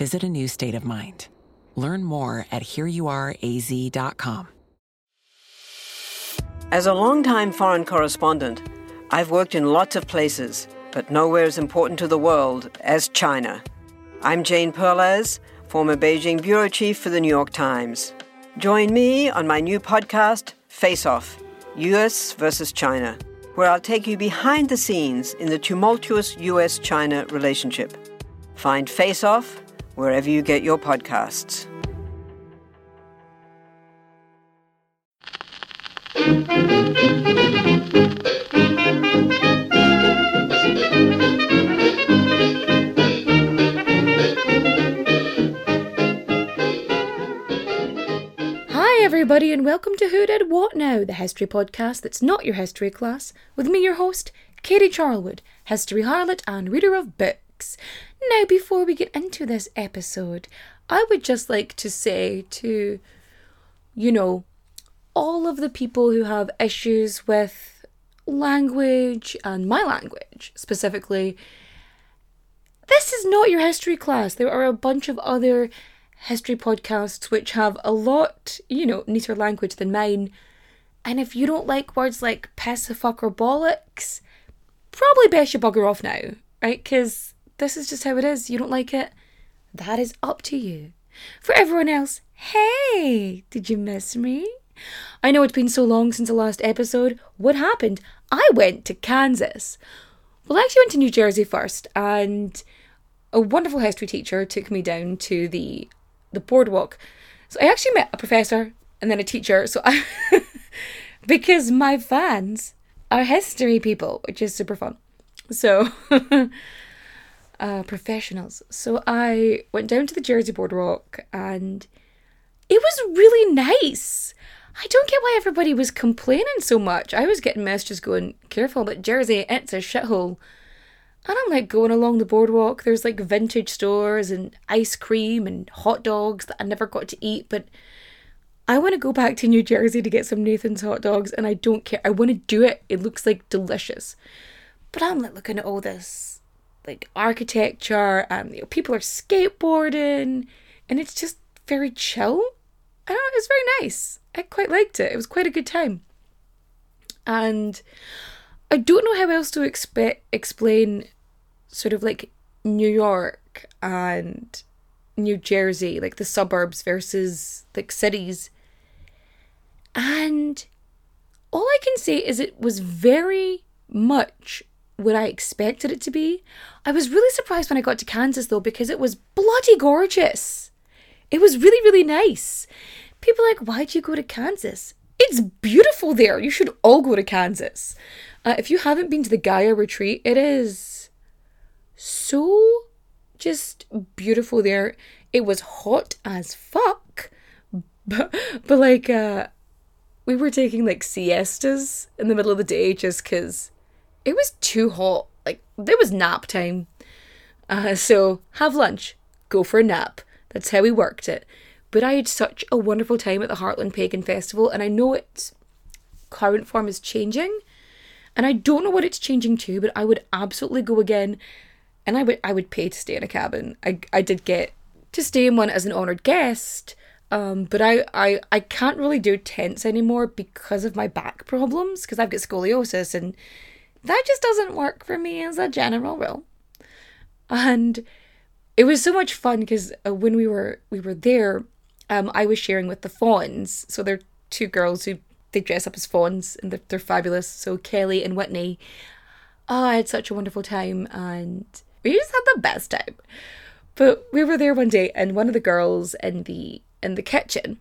Visit a new state of mind. Learn more at hereyouareaz.com. As a longtime foreign correspondent, I've worked in lots of places, but nowhere as important to the world as China. I'm Jane Perlez, former Beijing bureau chief for the New York Times. Join me on my new podcast, Face Off US versus China, where I'll take you behind the scenes in the tumultuous US China relationship. Find Face Off wherever you get your podcasts. Hi, everybody, and welcome to Who Did What Now, the history podcast that's not your history class, with me, your host, Katie Charlwood, history harlot and reader of books. Now, before we get into this episode, I would just like to say to, you know, all of the people who have issues with language and my language specifically, this is not your history class. There are a bunch of other history podcasts which have a lot, you know, neater language than mine. And if you don't like words like piss, fuck, or bollocks, probably best you bugger off now, right? Because this is just how it is. You don't like it? That is up to you. For everyone else, hey, did you miss me? I know it's been so long since the last episode. What happened? I went to Kansas. Well, I actually went to New Jersey first, and a wonderful history teacher took me down to the the boardwalk. So I actually met a professor and then a teacher. So I, because my fans are history people, which is super fun. So, uh, professionals. So I went down to the Jersey boardwalk and it was really nice. I don't get why everybody was complaining so much. I was getting messages going, careful, but Jersey, it's a shithole. And I'm like going along the boardwalk. There's like vintage stores and ice cream and hot dogs that I never got to eat. But I want to go back to New Jersey to get some Nathan's hot dogs and I don't care. I want to do it. It looks like delicious. But I'm like looking at all this like architecture and you know, people are skateboarding and it's just very chill. I don't know, it's very nice. I quite liked it. It was quite a good time. And I don't know how else to expe- explain sort of like New York and New Jersey, like the suburbs versus like cities. And all I can say is it was very much what I expected it to be. I was really surprised when I got to Kansas though because it was bloody gorgeous. It was really, really nice. People like, why'd you go to Kansas? It's beautiful there. You should all go to Kansas. Uh, if you haven't been to the Gaea retreat, it is so just beautiful there. It was hot as fuck, but but like uh, we were taking like siestas in the middle of the day just because it was too hot. Like there was nap time, uh, so have lunch, go for a nap. That's how we worked it. But I had such a wonderful time at the Heartland Pagan Festival, and I know its current form is changing, and I don't know what it's changing to, but I would absolutely go again, and I would I would pay to stay in a cabin. I I did get to stay in one as an honored guest, um, but I, I I can't really do tents anymore because of my back problems because I've got scoliosis and that just doesn't work for me as a general rule. And it was so much fun because uh, when we were we were there, um, I was sharing with the fawns. So they're two girls who they dress up as fawns and they're, they're fabulous. So Kelly and Whitney. Oh, I had such a wonderful time and we just had the best time. But we were there one day and one of the girls in the in the kitchen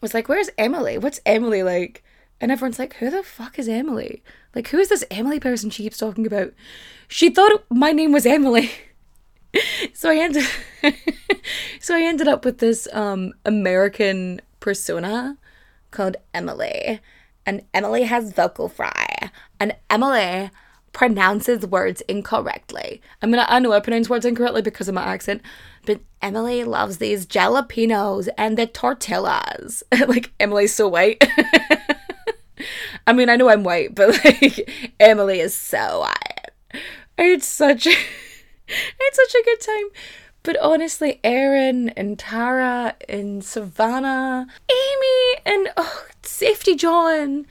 was like, Where's Emily? What's Emily like? And everyone's like, Who the fuck is Emily? Like, who is this Emily person she keeps talking about? She thought my name was Emily. so I ended so I ended up with this um American persona called Emily. And Emily has vocal fry. And Emily pronounces words incorrectly. I mean, I know I pronounce words incorrectly because of my accent, but Emily loves these jalapenos and the tortillas. like, Emily's so white. I mean, I know I'm white, but like, Emily is so white. It's such, it's such a good time. But honestly, Erin and Tara and Savannah, Amy and oh, Safety John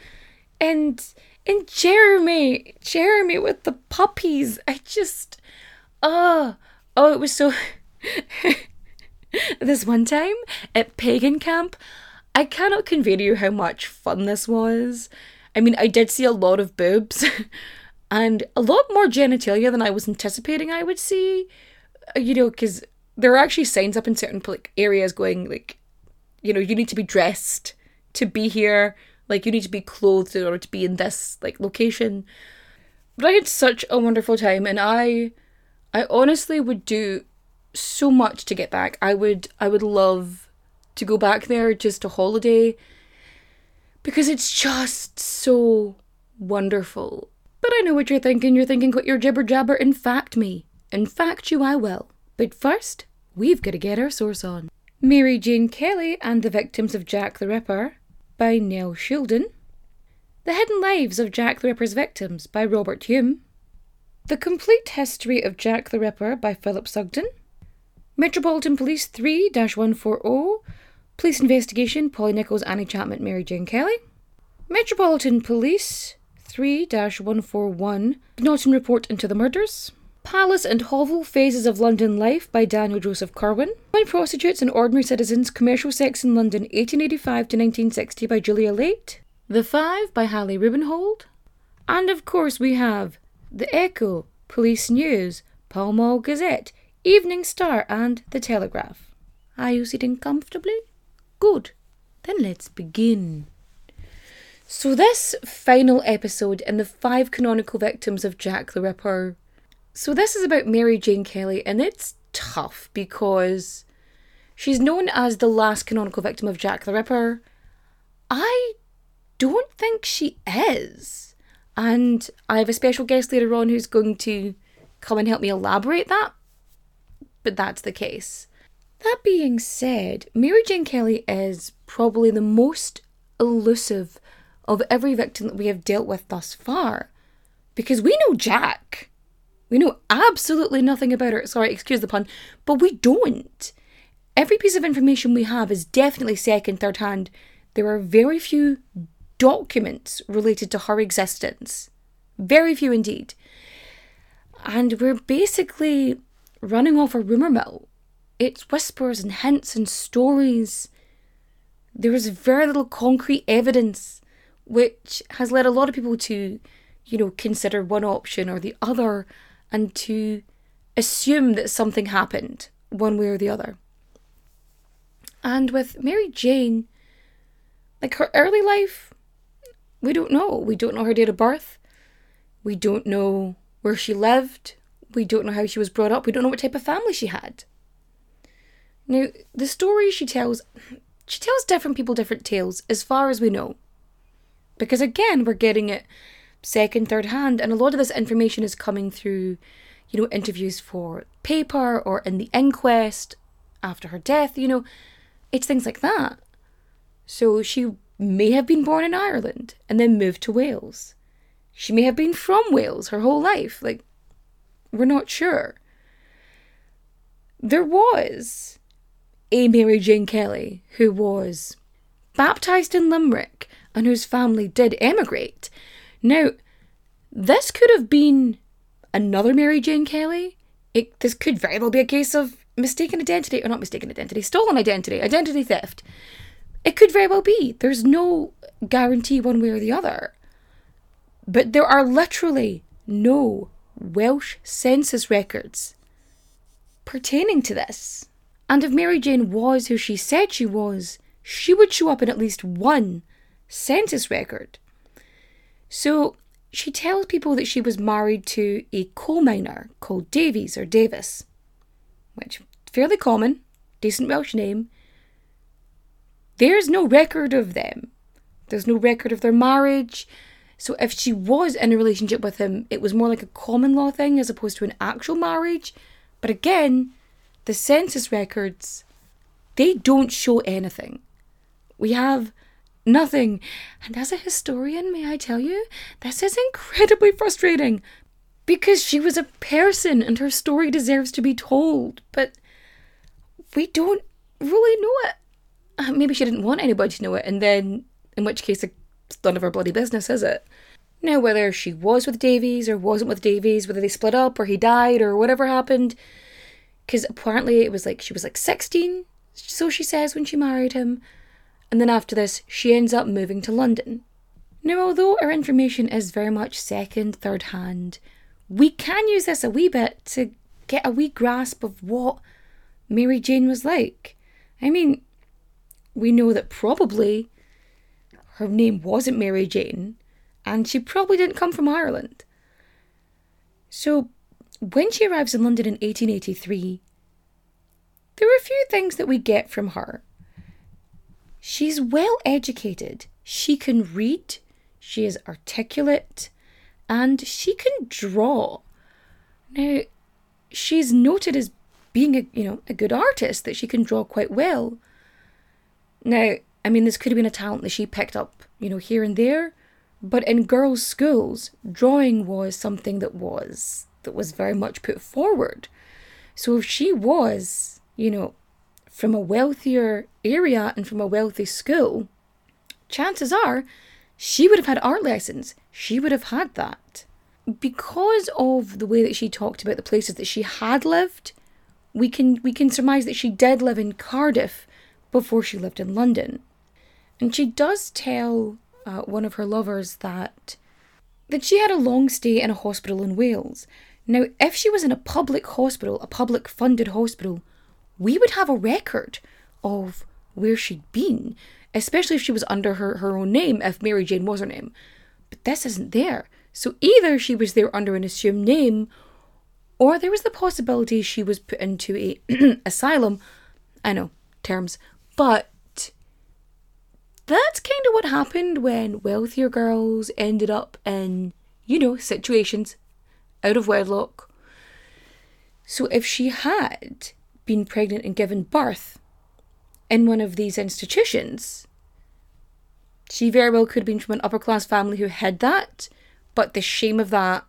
and and Jeremy, Jeremy with the puppies. I just oh, oh it was so This one time at pagan camp, I cannot convey to you how much fun this was. I mean, I did see a lot of boobs and a lot more genitalia than I was anticipating I would see uh, you know, because there are actually signs up in certain like areas going like, you know, you need to be dressed to be here. Like you need to be clothed in order to be in this like location. But I had such a wonderful time, and I, I honestly would do so much to get back. I would, I would love to go back there just a holiday because it's just so wonderful. But I know what you're thinking. You're thinking what your jibber jabber. In fact, me. In fact, you I will. But first, we've got to get our source on. Mary Jane Kelly and the Victims of Jack the Ripper by Neal Shelden. The Hidden Lives of Jack the Ripper's Victims by Robert Hume. The Complete History of Jack the Ripper by Philip Sugden. Metropolitan Police 3 140. Police Investigation Polly Nichols, Annie Chapman, Mary Jane Kelly. Metropolitan Police 3 141. Norton Report into the Murders. Palace and Hovel Phases of London Life by Daniel Joseph Kirwan. Women Prostitutes and Ordinary Citizens Commercial Sex in London 1885 to 1960 by Julia Laite. The Five by Hallie Rubenhold. And of course, we have The Echo, Police News, Pall Mall Gazette, Evening Star, and The Telegraph. Are you sitting comfortably? Good. Then let's begin. So, this final episode in the five canonical victims of Jack the Ripper so this is about Mary Jane Kelly, and it's tough because she's known as the last canonical victim of Jack the Ripper. I don't think she is. And I have a special guest later on who's going to come and help me elaborate that. But that's the case. That being said, Mary Jane Kelly is probably the most elusive of every victim that we have dealt with thus far. Because we know Jack. We know absolutely nothing about her. Sorry, excuse the pun, but we don't. Every piece of information we have is definitely second, third hand. There are very few documents related to her existence. Very few indeed. And we're basically running off a rumour mill. It's whispers and hints and stories. There is very little concrete evidence, which has led a lot of people to, you know, consider one option or the other and to assume that something happened one way or the other. And with Mary Jane, like her early life, we don't know. We don't know her date of birth. We don't know where she lived. We don't know how she was brought up. We don't know what type of family she had. Now, the story she tells, she tells different people different tales as far as we know. Because again, we're getting it second, third hand. And a lot of this information is coming through, you know, interviews for paper or in the inquest after her death, you know, it's things like that. So she may have been born in Ireland and then moved to Wales. She may have been from Wales her whole life. Like, we're not sure. There was a Mary Jane Kelly who was baptised in Limerick and whose family did emigrate now, this could have been another Mary Jane Kelly. It, this could very well be a case of mistaken identity, or not mistaken identity, stolen identity, identity theft. It could very well be. There's no guarantee one way or the other. But there are literally no Welsh census records pertaining to this. And if Mary Jane was who she said she was, she would show up in at least one census record. So she tells people that she was married to a coal miner called Davies or Davis. which fairly common, decent Welsh name. There's no record of them. There's no record of their marriage. So if she was in a relationship with him, it was more like a common law thing as opposed to an actual marriage. But again, the census records, they don't show anything. We have nothing. And as a historian, may I tell you, this is incredibly frustrating because she was a person and her story deserves to be told. But we don't really know it. Uh, maybe she didn't want anybody to know it, and then, in which case, it's none of her bloody business, is it? Now, whether she was with Davies or wasn't with Davies, whether they split up or he died or whatever happened, because apparently it was like she was like 16, so she says when she married him, and then after this, she ends up moving to London. Now, although our information is very much second, third hand, we can use this a wee bit to get a wee grasp of what Mary Jane was like. I mean, we know that probably her name wasn't Mary Jane, and she probably didn't come from Ireland. So, when she arrives in London in 1883, there are a few things that we get from her. She's well educated, she can read, she is articulate, and she can draw. Now, she's noted as being a you know a good artist that she can draw quite well. Now, I mean, this could have been a talent that she picked up, you know, here and there, but in girls' schools, drawing was something that was that was very much put forward. So if she was, you know, from a wealthier area and from a wealthy school, chances are she would have had art lessons. She would have had that. Because of the way that she talked about the places that she had lived, we can we can surmise that she did live in Cardiff before she lived in London. And she does tell uh, one of her lovers that that she had a long stay in a hospital in Wales. Now, if she was in a public hospital, a public funded hospital, we would have a record of where she'd been, especially if she was under her, her own name, if Mary Jane was her name. But this isn't there. So either she was there under an assumed name, or there was the possibility she was put into a asylum. I know, terms, but that's kind of what happened when wealthier girls ended up in, you know, situations out of wedlock. So if she had been pregnant and given birth in one of these institutions, she very well could have been from an upper class family who hid that, but the shame of that,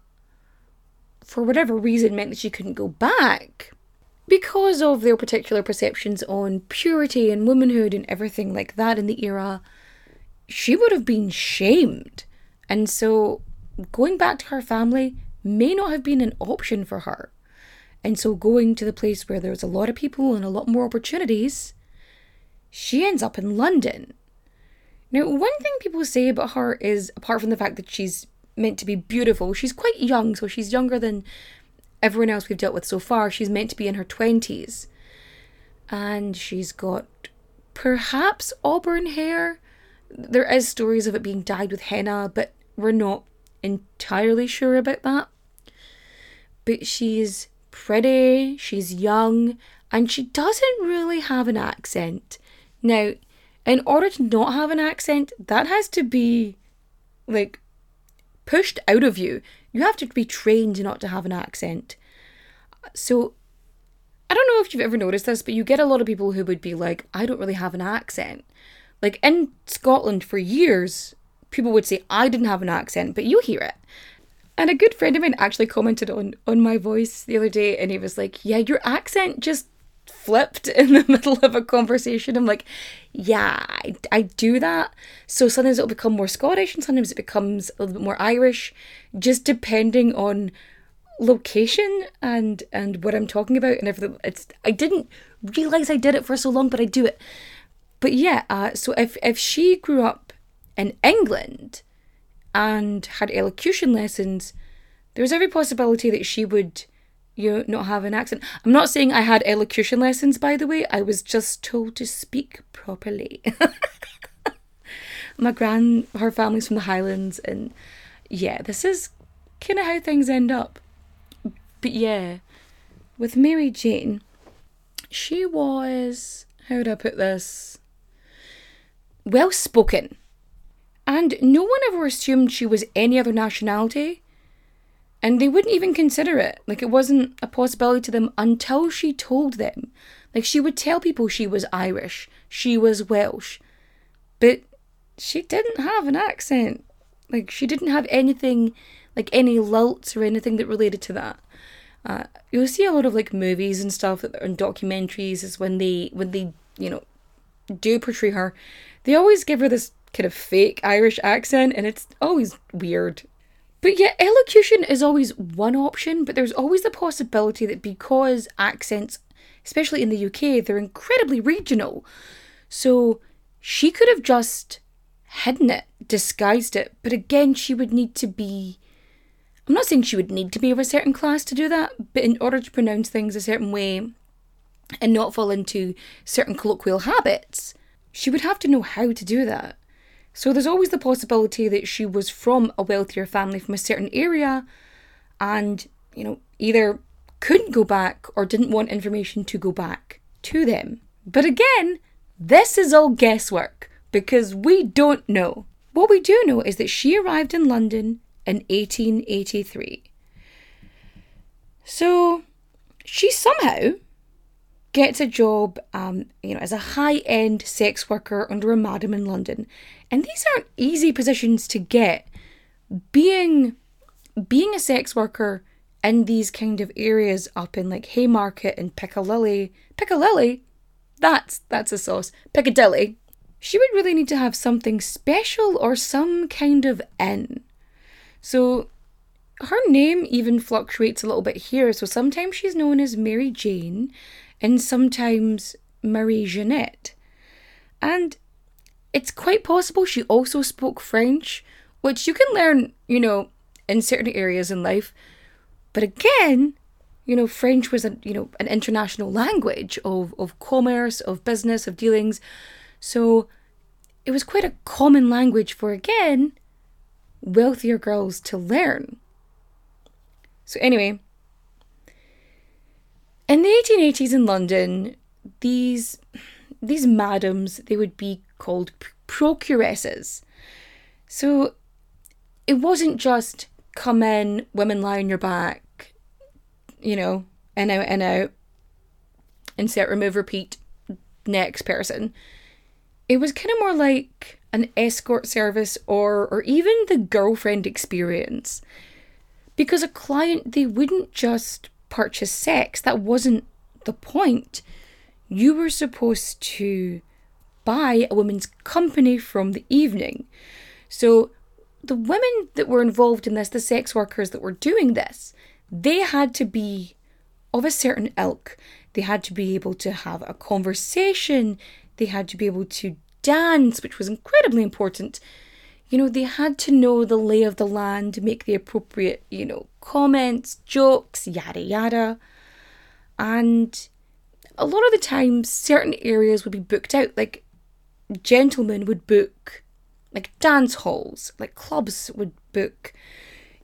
for whatever reason, meant that she couldn't go back because of their particular perceptions on purity and womanhood and everything like that in the era, she would have been shamed. And so going back to her family may not have been an option for her. And so going to the place where there's a lot of people and a lot more opportunities, she ends up in London. Now, one thing people say about her is, apart from the fact that she's meant to be beautiful, she's quite young, so she's younger than everyone else we've dealt with so far, she's meant to be in her 20s. And she's got perhaps auburn hair. There is stories of it being dyed with henna, but we're not entirely sure about that. But she's pretty, she's young, and she doesn't really have an accent. Now, in order to not have an accent, that has to be like pushed out of you. You have to be trained not to have an accent. So, I don't know if you've ever noticed this, but you get a lot of people who would be like, I don't really have an accent. Like in Scotland for years, people would say, I didn't have an accent, but you hear it. And a good friend of mine actually commented on, on my voice the other day, and he was like, Yeah, your accent just flipped in the middle of a conversation. I'm like, yeah, I, I do that. So sometimes it'll become more Scottish and sometimes it becomes a little bit more Irish, just depending on location and and what I'm talking about and everything. It's I didn't realize I did it for so long, but I do it. But yeah, uh, so if if she grew up in England and had elocution lessons, there was every possibility that she would you know, not have an accent. I'm not saying I had elocution lessons, by the way. I was just told to speak properly. My grand, her family's from the Highlands, and yeah, this is kind of how things end up. But yeah, with Mary Jane, she was, how would I put this? Well spoken. And no one ever assumed she was any other nationality. And they wouldn't even consider it. Like, it wasn't a possibility to them until she told them. Like, she would tell people she was Irish, she was Welsh. But she didn't have an accent. Like, she didn't have anything, like any lilts or anything that related to that. Uh, you'll see a lot of like movies and stuff and documentaries is when they when they you know do portray her, they always give her this kind of fake Irish accent, and it's always weird. But yeah, elocution is always one option, but there's always the possibility that because accents, especially in the UK, they're incredibly regional, so she could have just hidden it, disguised it, but again, she would need to be. I'm not saying she would need to be of a certain class to do that, but in order to pronounce things a certain way and not fall into certain colloquial habits, she would have to know how to do that. So there's always the possibility that she was from a wealthier family from a certain area and, you know, either couldn't go back or didn't want information to go back to them. But again, this is all guesswork because we don't know. What we do know is that she arrived in London in 1883. So she somehow gets a job, um, you know, as a high-end sex worker under a madam in London, and these aren't easy positions to get. Being being a sex worker in these kind of areas up in like Haymarket and Piccadilly, Piccadilly, that's that's a sauce. Piccadilly. She would really need to have something special or some kind of in. So her name even fluctuates a little bit here. So sometimes she's known as Mary Jane, and sometimes Marie Jeanette. And it's quite possible she also spoke French, which you can learn, you know, in certain areas in life. But again, you know, French was a you know an international language of of commerce, of business, of dealings. So it was quite a common language for again wealthier girls to learn. So anyway, in the 1880s in London, these these madams they would be called procuresses. So it wasn't just come in, women lie on your back, you know, in out in out, insert remove repeat, next person. It was kind of more like an escort service or or even the girlfriend experience. Because a client they wouldn't just purchase sex. That wasn't the point. You were supposed to buy a woman's company from the evening. So the women that were involved in this, the sex workers that were doing this, they had to be of a certain ilk. They had to be able to have a conversation. They had to be able to dance, which was incredibly important you know, they had to know the lay of the land, make the appropriate, you know, comments, jokes, yada yada. And a lot of the time, certain areas would be booked out. Like, gentlemen would book, like, dance halls, like, clubs would book,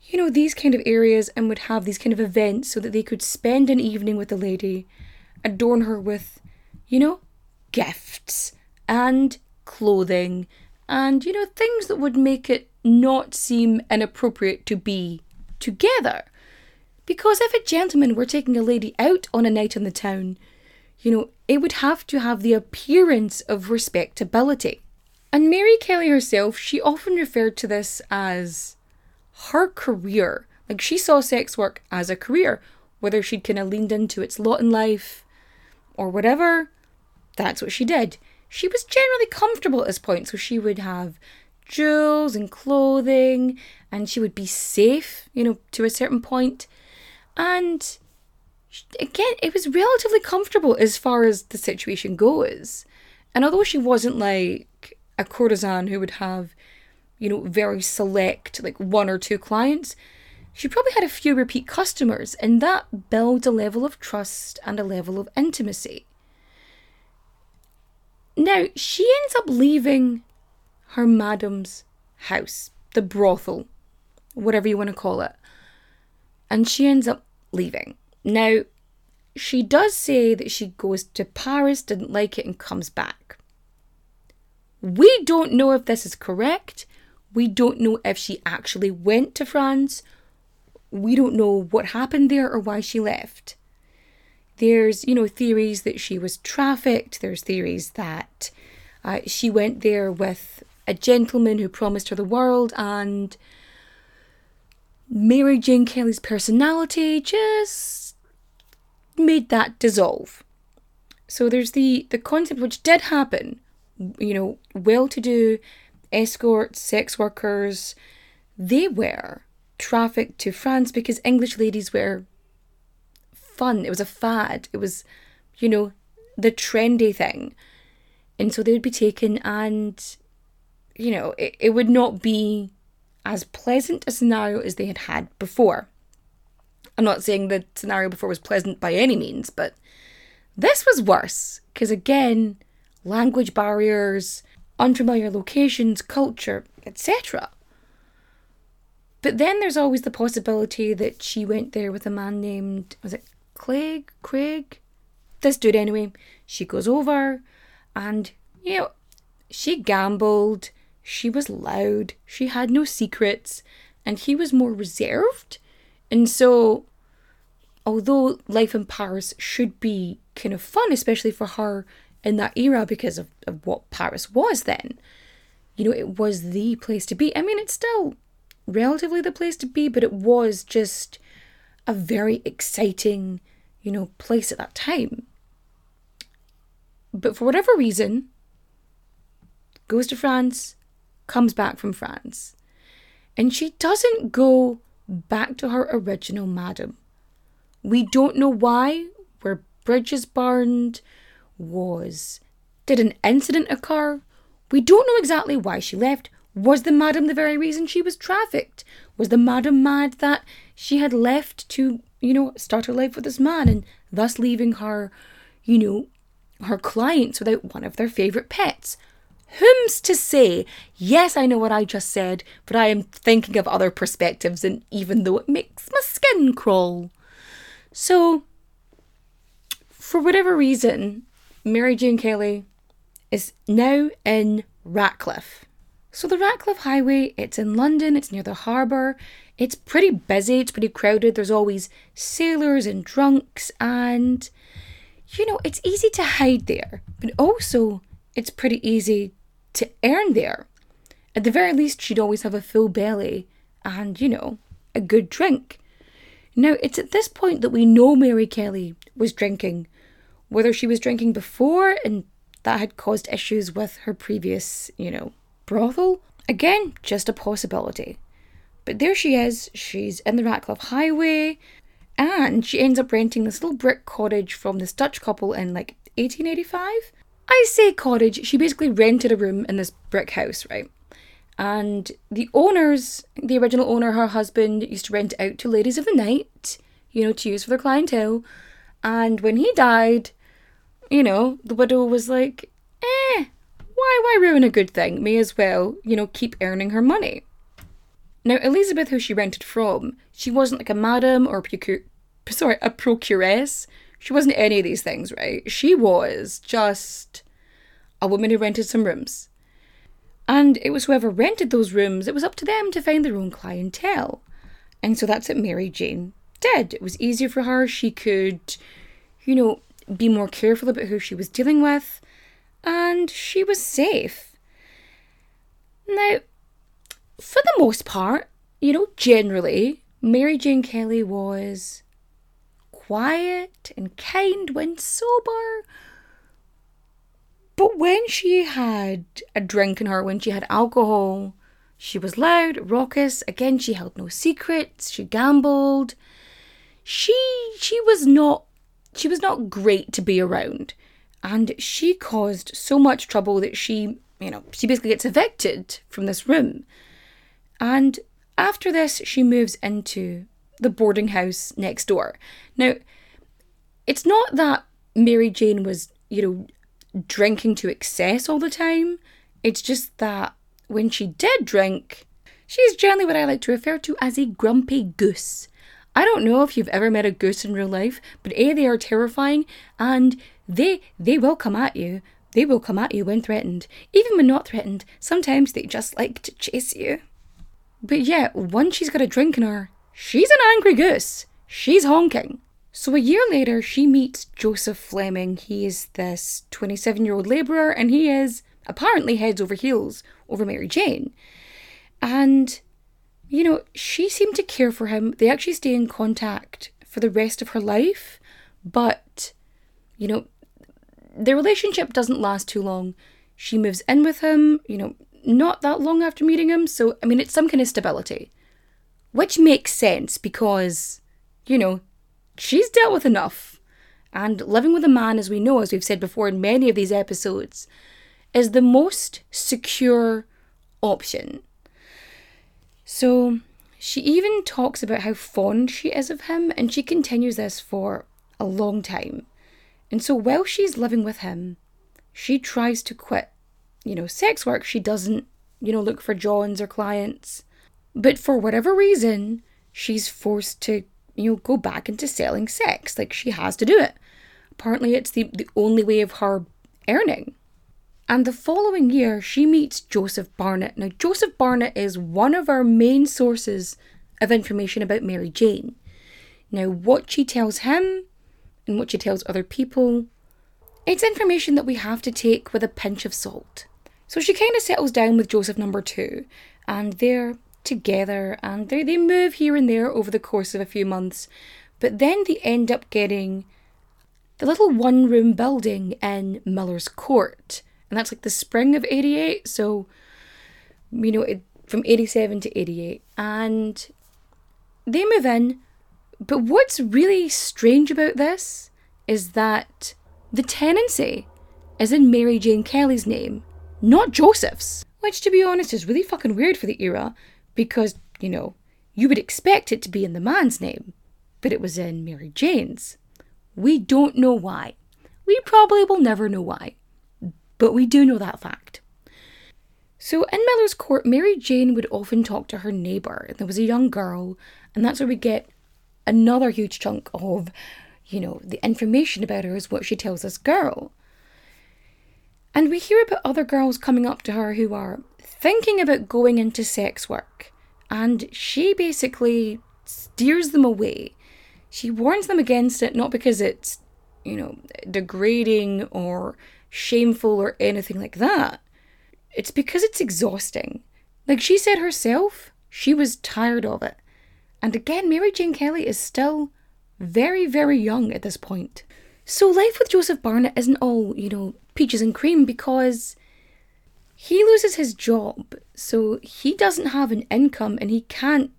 you know, these kind of areas and would have these kind of events so that they could spend an evening with the lady, adorn her with, you know, gifts and clothing and, you know, things that would make it not seem inappropriate to be together. Because if a gentleman were taking a lady out on a night in the town, you know, it would have to have the appearance of respectability. And Mary Kelly herself, she often referred to this as her career. Like she saw sex work as a career, whether she'd kind of leaned into its lot in life or whatever, that's what she did she was generally comfortable at this point, so she would have jewels and clothing, and she would be safe, you know, to a certain point. And again, it was relatively comfortable as far as the situation goes. And although she wasn't like a courtesan who would have, you know, very select, like one or two clients, she probably had a few repeat customers, and that builds a level of trust and a level of intimacy. Now, she ends up leaving her madam's house, the brothel, whatever you want to call it, and she ends up leaving. Now, she does say that she goes to Paris, didn't like it, and comes back. We don't know if this is correct. We don't know if she actually went to France. We don't know what happened there or why she left. There's, you know, theories that she was trafficked. There's theories that uh, she went there with a gentleman who promised her the world and Mary Jane Kelly's personality just made that dissolve. So there's the the concept which did happen, you know, well-to-do escorts, sex workers, they were trafficked to France because English ladies were fun. It was a fad. It was, you know, the trendy thing. And so they would be taken and, you know, it, it would not be as pleasant a scenario as they had had before. I'm not saying the scenario before was pleasant by any means, but this was worse because, again, language barriers, unfamiliar locations, culture, etc. But then there's always the possibility that she went there with a man named, was it Craig? Craig? This dude, anyway. She goes over and, you know, she gambled, she was loud, she had no secrets, and he was more reserved. And so, although life in Paris should be kind of fun, especially for her in that era because of, of what Paris was then, you know, it was the place to be. I mean, it's still relatively the place to be, but it was just a very exciting, you know, place at that time. But for whatever reason, goes to France, comes back from France. And she doesn't go back to her original madam. We don't know why, were bridges burned, was. Did an incident occur? We don't know exactly why she left. Was the madam the very reason she was trafficked? Was the madam mad that she had left to, you know, start her life with this man and thus leaving her, you know, her clients without one of their favourite pets? Whom's to say? Yes, I know what I just said, but I am thinking of other perspectives, and even though it makes my skin crawl. So, for whatever reason, Mary Jane Kelly is now in Ratcliffe. So, the Ratcliffe Highway, it's in London, it's near the harbour, it's pretty busy, it's pretty crowded, there's always sailors and drunks, and you know, it's easy to hide there, but also it's pretty easy to earn there. At the very least, she'd always have a full belly and, you know, a good drink. Now, it's at this point that we know Mary Kelly was drinking. Whether she was drinking before and that had caused issues with her previous, you know, brothel, again, just a possibility. But there she is, she's in the Ratcliffe Highway, and she ends up renting this little brick cottage from this Dutch couple in like 1885. I say cottage, she basically rented a room in this brick house, right? And the owners, the original owner, her husband, used to rent it out to ladies of the night, you know, to use for their clientele. And when he died, you know, the widow was like, eh, why, why ruin a good thing? May as well, you know, keep earning her money. Now, Elizabeth, who she rented from, she wasn't like a madam or a procure, sorry, a procuress. She wasn't any of these things, right? She was just a woman who rented some rooms. And it was whoever rented those rooms, it was up to them to find their own clientele. And so that's what Mary Jane did. It was easier for her. She could, you know, be more careful about who she was dealing with. And she was safe. Now, for the most part, you know, generally, Mary Jane Kelly was quiet and kind when sober. But when she had a drink in her, when she had alcohol, she was loud, raucous. Again, she held no secrets. She gambled. She she was not she was not great to be around, and she caused so much trouble that she you know she basically gets evicted from this room. And after this, she moves into the boarding house next door. Now, it's not that Mary Jane was, you know, drinking to excess all the time. It's just that when she did drink, she's generally what I like to refer to as a grumpy goose. I don't know if you've ever met a goose in real life, but A, they are terrifying, and they they will come at you. They will come at you when threatened. Even when not threatened, sometimes they just like to chase you. But yeah, once she's got a drink in her, she's an angry goose. She's honking. So a year later, she meets Joseph Fleming. He is this 27 year old labourer, and he is apparently heads over heels over Mary Jane. And, you know, she seemed to care for him. They actually stay in contact for the rest of her life, but, you know, their relationship doesn't last too long. She moves in with him, you know, not that long after meeting him, so, I mean, it's some kind of stability. Which makes sense because, you know, she's dealt with enough. And living with a man, as we know, as we've said before in many of these episodes, is the most secure option. So she even talks about how fond she is of him, and she continues this for a long time. And so while she's living with him, she tries to quit, you know, sex work. She doesn't, you know, look for Johns or clients. But for whatever reason, she's forced to you know, go back into selling sex. Like she has to do it. Apparently, it's the, the only way of her earning. And the following year, she meets Joseph Barnett. Now, Joseph Barnett is one of our main sources of information about Mary Jane. Now, what she tells him and what she tells other people, it's information that we have to take with a pinch of salt. So she kind of settles down with Joseph number two, and they're together and they, they move here and there over the course of a few months. But then they end up getting the little one room building in Miller's Court. And that's like the spring of 88. So, you know, it, from 87 to 88. And they move in. But what's really strange about this is that the tenancy is in Mary Jane Kelly's name, not Joseph's. Which, to be honest, is really fucking weird for the era because, you know, you would expect it to be in the man's name, but it was in Mary Jane's. We don't know why. We probably will never know why, but we do know that fact. So in Miller's Court, Mary Jane would often talk to her neighbour. There was a young girl, and that's where we get another huge chunk of, you know, the information about her is what she tells this girl. And we hear about other girls coming up to her who are thinking about going into sex work, and she basically steers them away. She warns them against it, not because it's, you know, degrading or shameful or anything like that. It's because it's exhausting. Like she said herself, she was tired of it. And again, Mary Jane Kelly is still very, very young at this point. So life with Joseph Barnett isn't all, you know, peaches and cream because he loses his job, so he doesn't have an income and he can't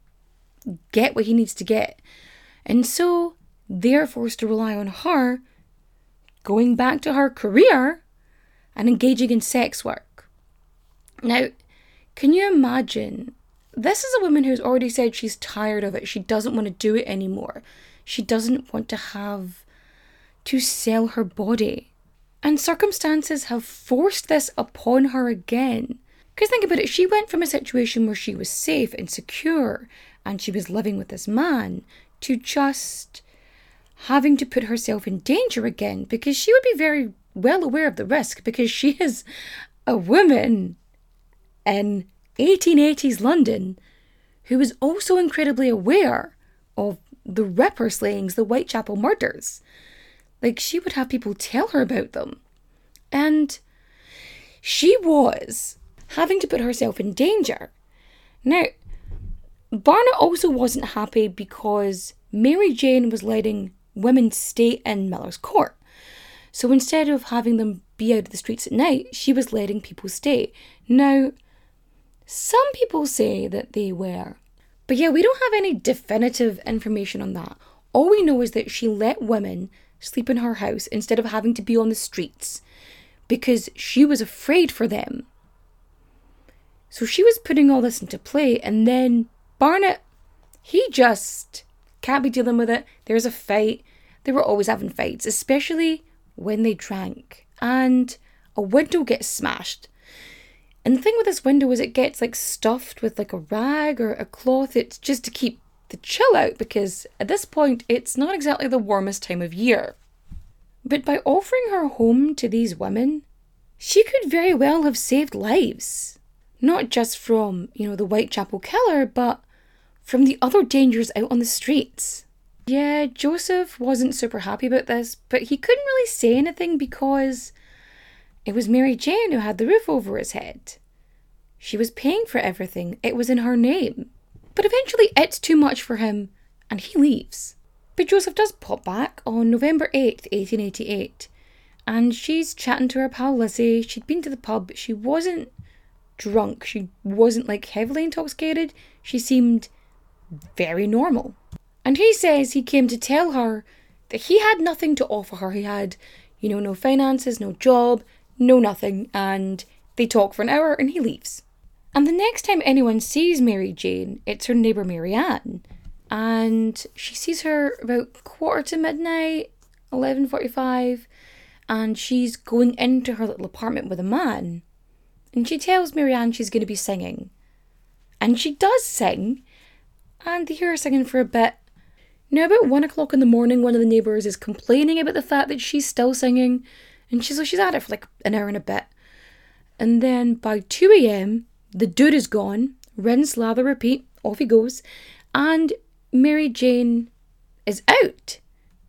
get what he needs to get. And so they're forced to rely on her going back to her career and engaging in sex work. Now, can you imagine? This is a woman who's already said she's tired of it. She doesn't want to do it anymore. She doesn't want to have to sell her body. And circumstances have forced this upon her again. Because think about it, she went from a situation where she was safe and secure and she was living with this man to just having to put herself in danger again because she would be very well aware of the risk because she is a woman in 1880s London who is also incredibly aware of the Ripper slayings, the Whitechapel murders. Like, she would have people tell her about them. And she was having to put herself in danger. Now, Barnett also wasn't happy because Mary Jane was letting women stay in Miller's Court. So instead of having them be out of the streets at night, she was letting people stay. Now, some people say that they were. But yeah, we don't have any definitive information on that. All we know is that she let women sleep in her house instead of having to be on the streets because she was afraid for them. So she was putting all this into play, and then Barnett, he just can't be dealing with it. There's a fight. They were always having fights, especially when they drank. And a window gets smashed. And the thing with this window is it gets like stuffed with like a rag or a cloth. It's just to keep to chill out because at this point it's not exactly the warmest time of year. But by offering her home to these women, she could very well have saved lives. Not just from, you know, the Whitechapel killer, but from the other dangers out on the streets. Yeah, Joseph wasn't super happy about this, but he couldn't really say anything because it was Mary Jane who had the roof over his head. She was paying for everything, it was in her name. But eventually it's too much for him and he leaves. But Joseph does pop back on November 8th, 1888, and she's chatting to her pal Lizzie. She'd been to the pub, but she wasn't drunk, she wasn't like heavily intoxicated, she seemed very normal. And he says he came to tell her that he had nothing to offer her. He had, you know, no finances, no job, no nothing. And they talk for an hour and he leaves. And the next time anyone sees Mary Jane, it's her neighbour Marianne. And she sees her about quarter to midnight, 11.45, and she's going into her little apartment with a man. And she tells Marianne she's going to be singing. And she does sing, and they hear her singing for a bit, now, about one o'clock in the morning, one of the neighbours is complaining about the fact that she's still singing, and she's she's at it for like an hour and a bit. And then by 2 a.m., the dude is gone, rinse, lather, repeat, off he goes, and Mary Jane is out.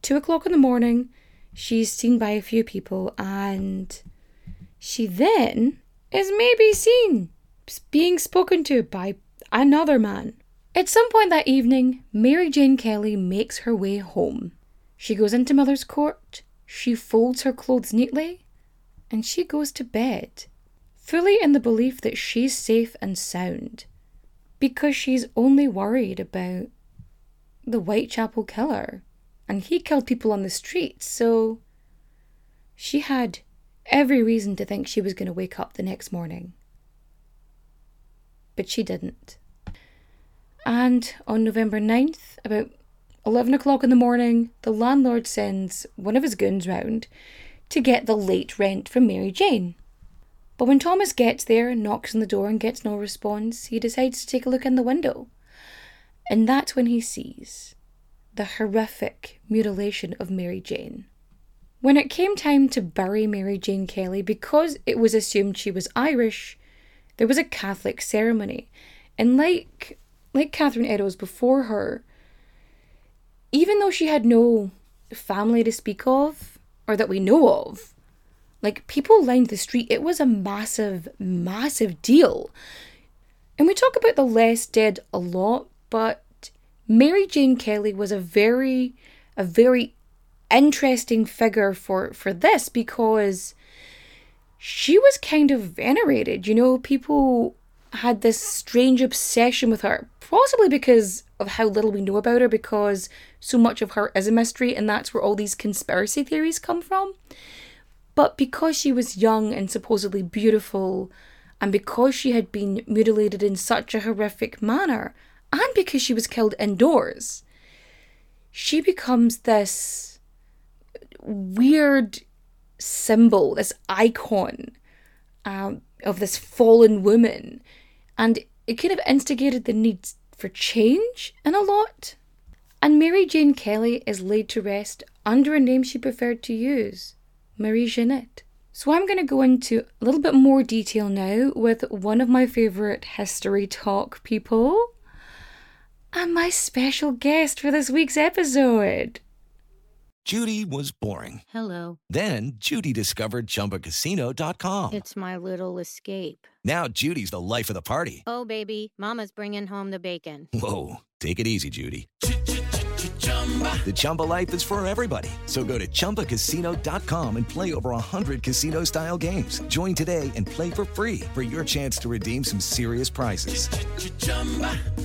Two o'clock in the morning, she's seen by a few people, and she then is maybe seen being spoken to by another man. At some point that evening, Mary Jane Kelly makes her way home. She goes into Miller's Court, she folds her clothes neatly, and she goes to bed, fully in the belief that she's safe and sound, because she's only worried about the Whitechapel killer, and he killed people on the street, so she had every reason to think she was going to wake up the next morning. But she didn't. And on November 9th, about 11 o'clock in the morning, the landlord sends one of his goons round to get the late rent from Mary Jane. But when Thomas gets there, knocks on the door, and gets no response, he decides to take a look in the window. And that's when he sees the horrific mutilation of Mary Jane. When it came time to bury Mary Jane Kelly, because it was assumed she was Irish, there was a Catholic ceremony. And like like Catherine Eddowes before her, even though she had no family to speak of, or that we know of, like people lined the street, it was a massive, massive deal. And we talk about the less dead a lot, but Mary Jane Kelly was a very, a very interesting figure for, for this because she was kind of venerated. You know, people had this strange obsession with her, possibly because of how little we know about her, because so much of her is a mystery, and that's where all these conspiracy theories come from. But because she was young and supposedly beautiful, and because she had been mutilated in such a horrific manner, and because she was killed indoors, she becomes this weird symbol, this icon um, of this fallen woman and it kind of instigated the need for change in a lot. And Mary Jane Kelly is laid to rest under a name she preferred to use, Marie Jeanette. So I'm going to go into a little bit more detail now with one of my favourite history talk people and my special guest for this week's episode. Judy was boring. Hello. Then Judy discovered chumbacasino.com. It's my little escape. Now Judy's the life of the party. Oh, baby, Mama's bringing home the bacon. Whoa. Take it easy, Judy. The Chumba life is for everybody. So go to ChumbaCasino.com and play over 100 casino style games. Join today and play for free for your chance to redeem some serious prizes.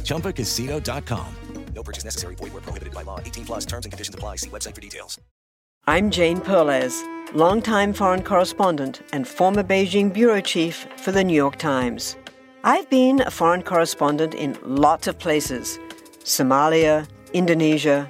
ChumbaCasino.com. No purchase necessary. Void where prohibited by law. 18 plus terms and conditions apply. See website for details. I'm Jane Perlez, longtime foreign correspondent and former Beijing bureau chief for the New York Times. I've been a foreign correspondent in lots of places Somalia, Indonesia,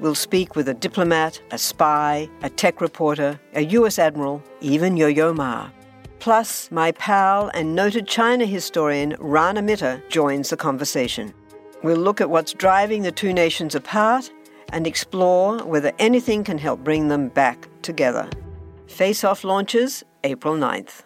We'll speak with a diplomat, a spy, a tech reporter, a US admiral, even Yo Yo Ma. Plus, my pal and noted China historian Rana Mitter joins the conversation. We'll look at what's driving the two nations apart and explore whether anything can help bring them back together. Face Off launches April 9th.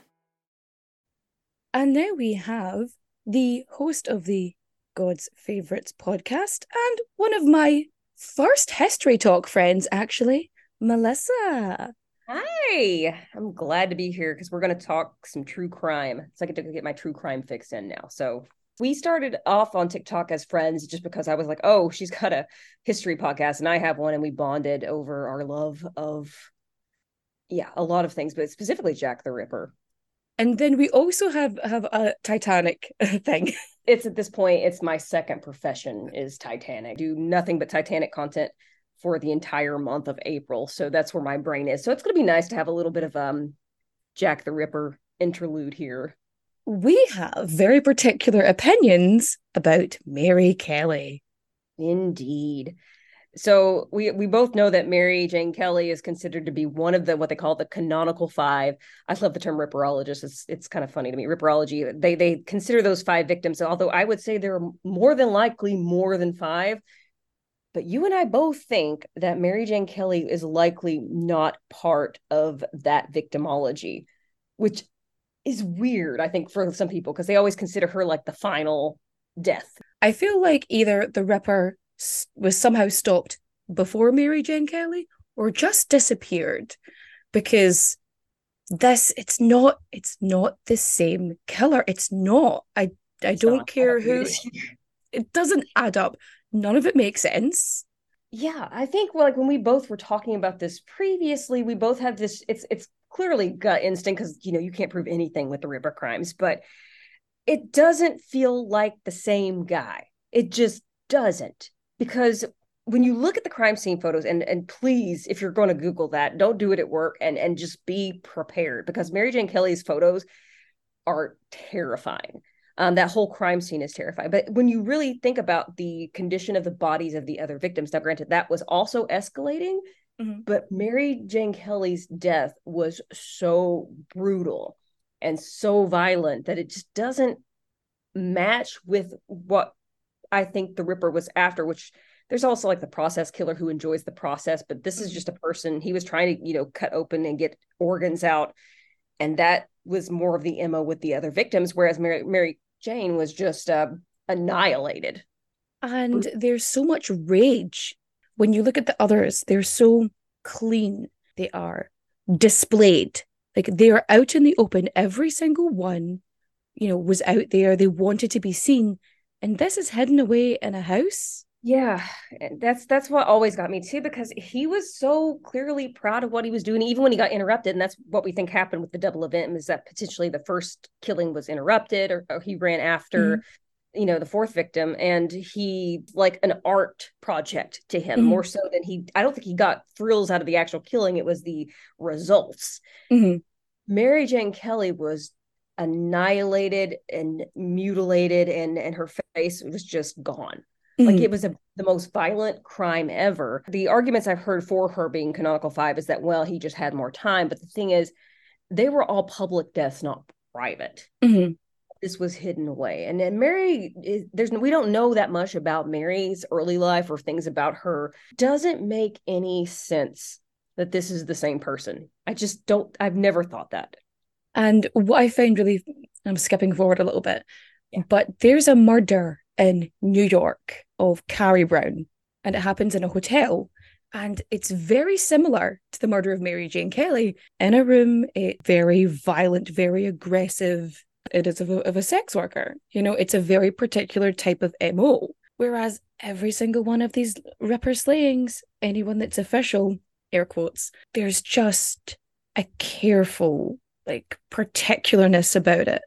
And now we have the host of the God's Favourites podcast and one of my first history talk friends, actually, Melissa. Hi, I'm glad to be here because we're going to talk some true crime. So I get to get my true crime fix in now. So we started off on TikTok as friends just because I was like, oh, she's got a history podcast and I have one, and we bonded over our love of, yeah, a lot of things, but specifically Jack the Ripper. And then we also have have a Titanic thing. It's at this point, it's my second profession is Titanic. do nothing but Titanic content for the entire month of April. So that's where my brain is. So it's going to be nice to have a little bit of um Jack the Ripper interlude here. We have very particular opinions about Mary Kelly. Indeed. So we we both know that Mary Jane Kelly is considered to be one of the what they call the canonical five. I love the term ripperologist. It's it's kind of funny to me. Ripperology. They they consider those five victims. Although I would say there are more than likely more than five. But you and I both think that Mary Jane Kelly is likely not part of that victimology, which is weird, I think, for some people, because they always consider her like the final death. I feel like either the Ripper was somehow stopped before Mary Jane Kelly or just disappeared because this it's not it's not the same killer it's not i i it's don't care who it doesn't add up none of it makes sense. Yeah, I think well, like when we both were talking about this previously, we both have this. It's it's clearly gut instinct because you know you can't prove anything with the Ripper crimes, but it doesn't feel like the same guy. It just doesn't because when you look at the crime scene photos and and please if you're going to google that don't do it at work and and just be prepared because mary jane kelly's photos are terrifying um, that whole crime scene is terrifying. But when you really think about the condition of the bodies of the other victims, now granted that was also escalating, mm-hmm. but Mary Jane Kelly's death was so brutal and so violent that it just doesn't match with what I think the Ripper was after, which there's also like the process killer who enjoys the process, but this is mm-hmm. just a person he was trying to, you know, cut open and get organs out. And that was more of the MO with the other victims, whereas Mary, Mary Jane was just uh, annihilated. And there's so much rage. When you look at the others, they're so clean. They are displayed. Like they are out in the open. Every single one, you know, was out there. They wanted to be seen. And this is hidden away in a house. Yeah, that's that's what always got me too because he was so clearly proud of what he was doing, even when he got interrupted. And that's what we think happened with the double event is that potentially the first killing was interrupted, or, or he ran after, mm-hmm. you know, the fourth victim, and he like an art project to him mm-hmm. more so than he. I don't think he got thrills out of the actual killing; it was the results. Mm-hmm. Mary Jane Kelly was annihilated and mutilated, and and her face was just gone like mm-hmm. it was a, the most violent crime ever. The arguments I've heard for her being canonical five is that, well, he just had more time. But the thing is, they were all public deaths, not private. Mm-hmm. This was hidden away. And then Mary, is, there's we don't know that much about Mary's early life or things about her. Doesn't make any sense that this is the same person. I just don't, I've never thought that. And what I found really, I'm skipping forward a little bit, yeah. but there's a murder in New York of Carrie Brown, and it happens in a hotel. And it's very similar to the murder of Mary Jane Kelly in a room. It's very violent, very aggressive. It is of a, of a sex worker. You know, it's a very particular type of MO. Whereas every single one of these Ripper slayings, anyone that's official, air quotes, there's just a careful, like, particularness about it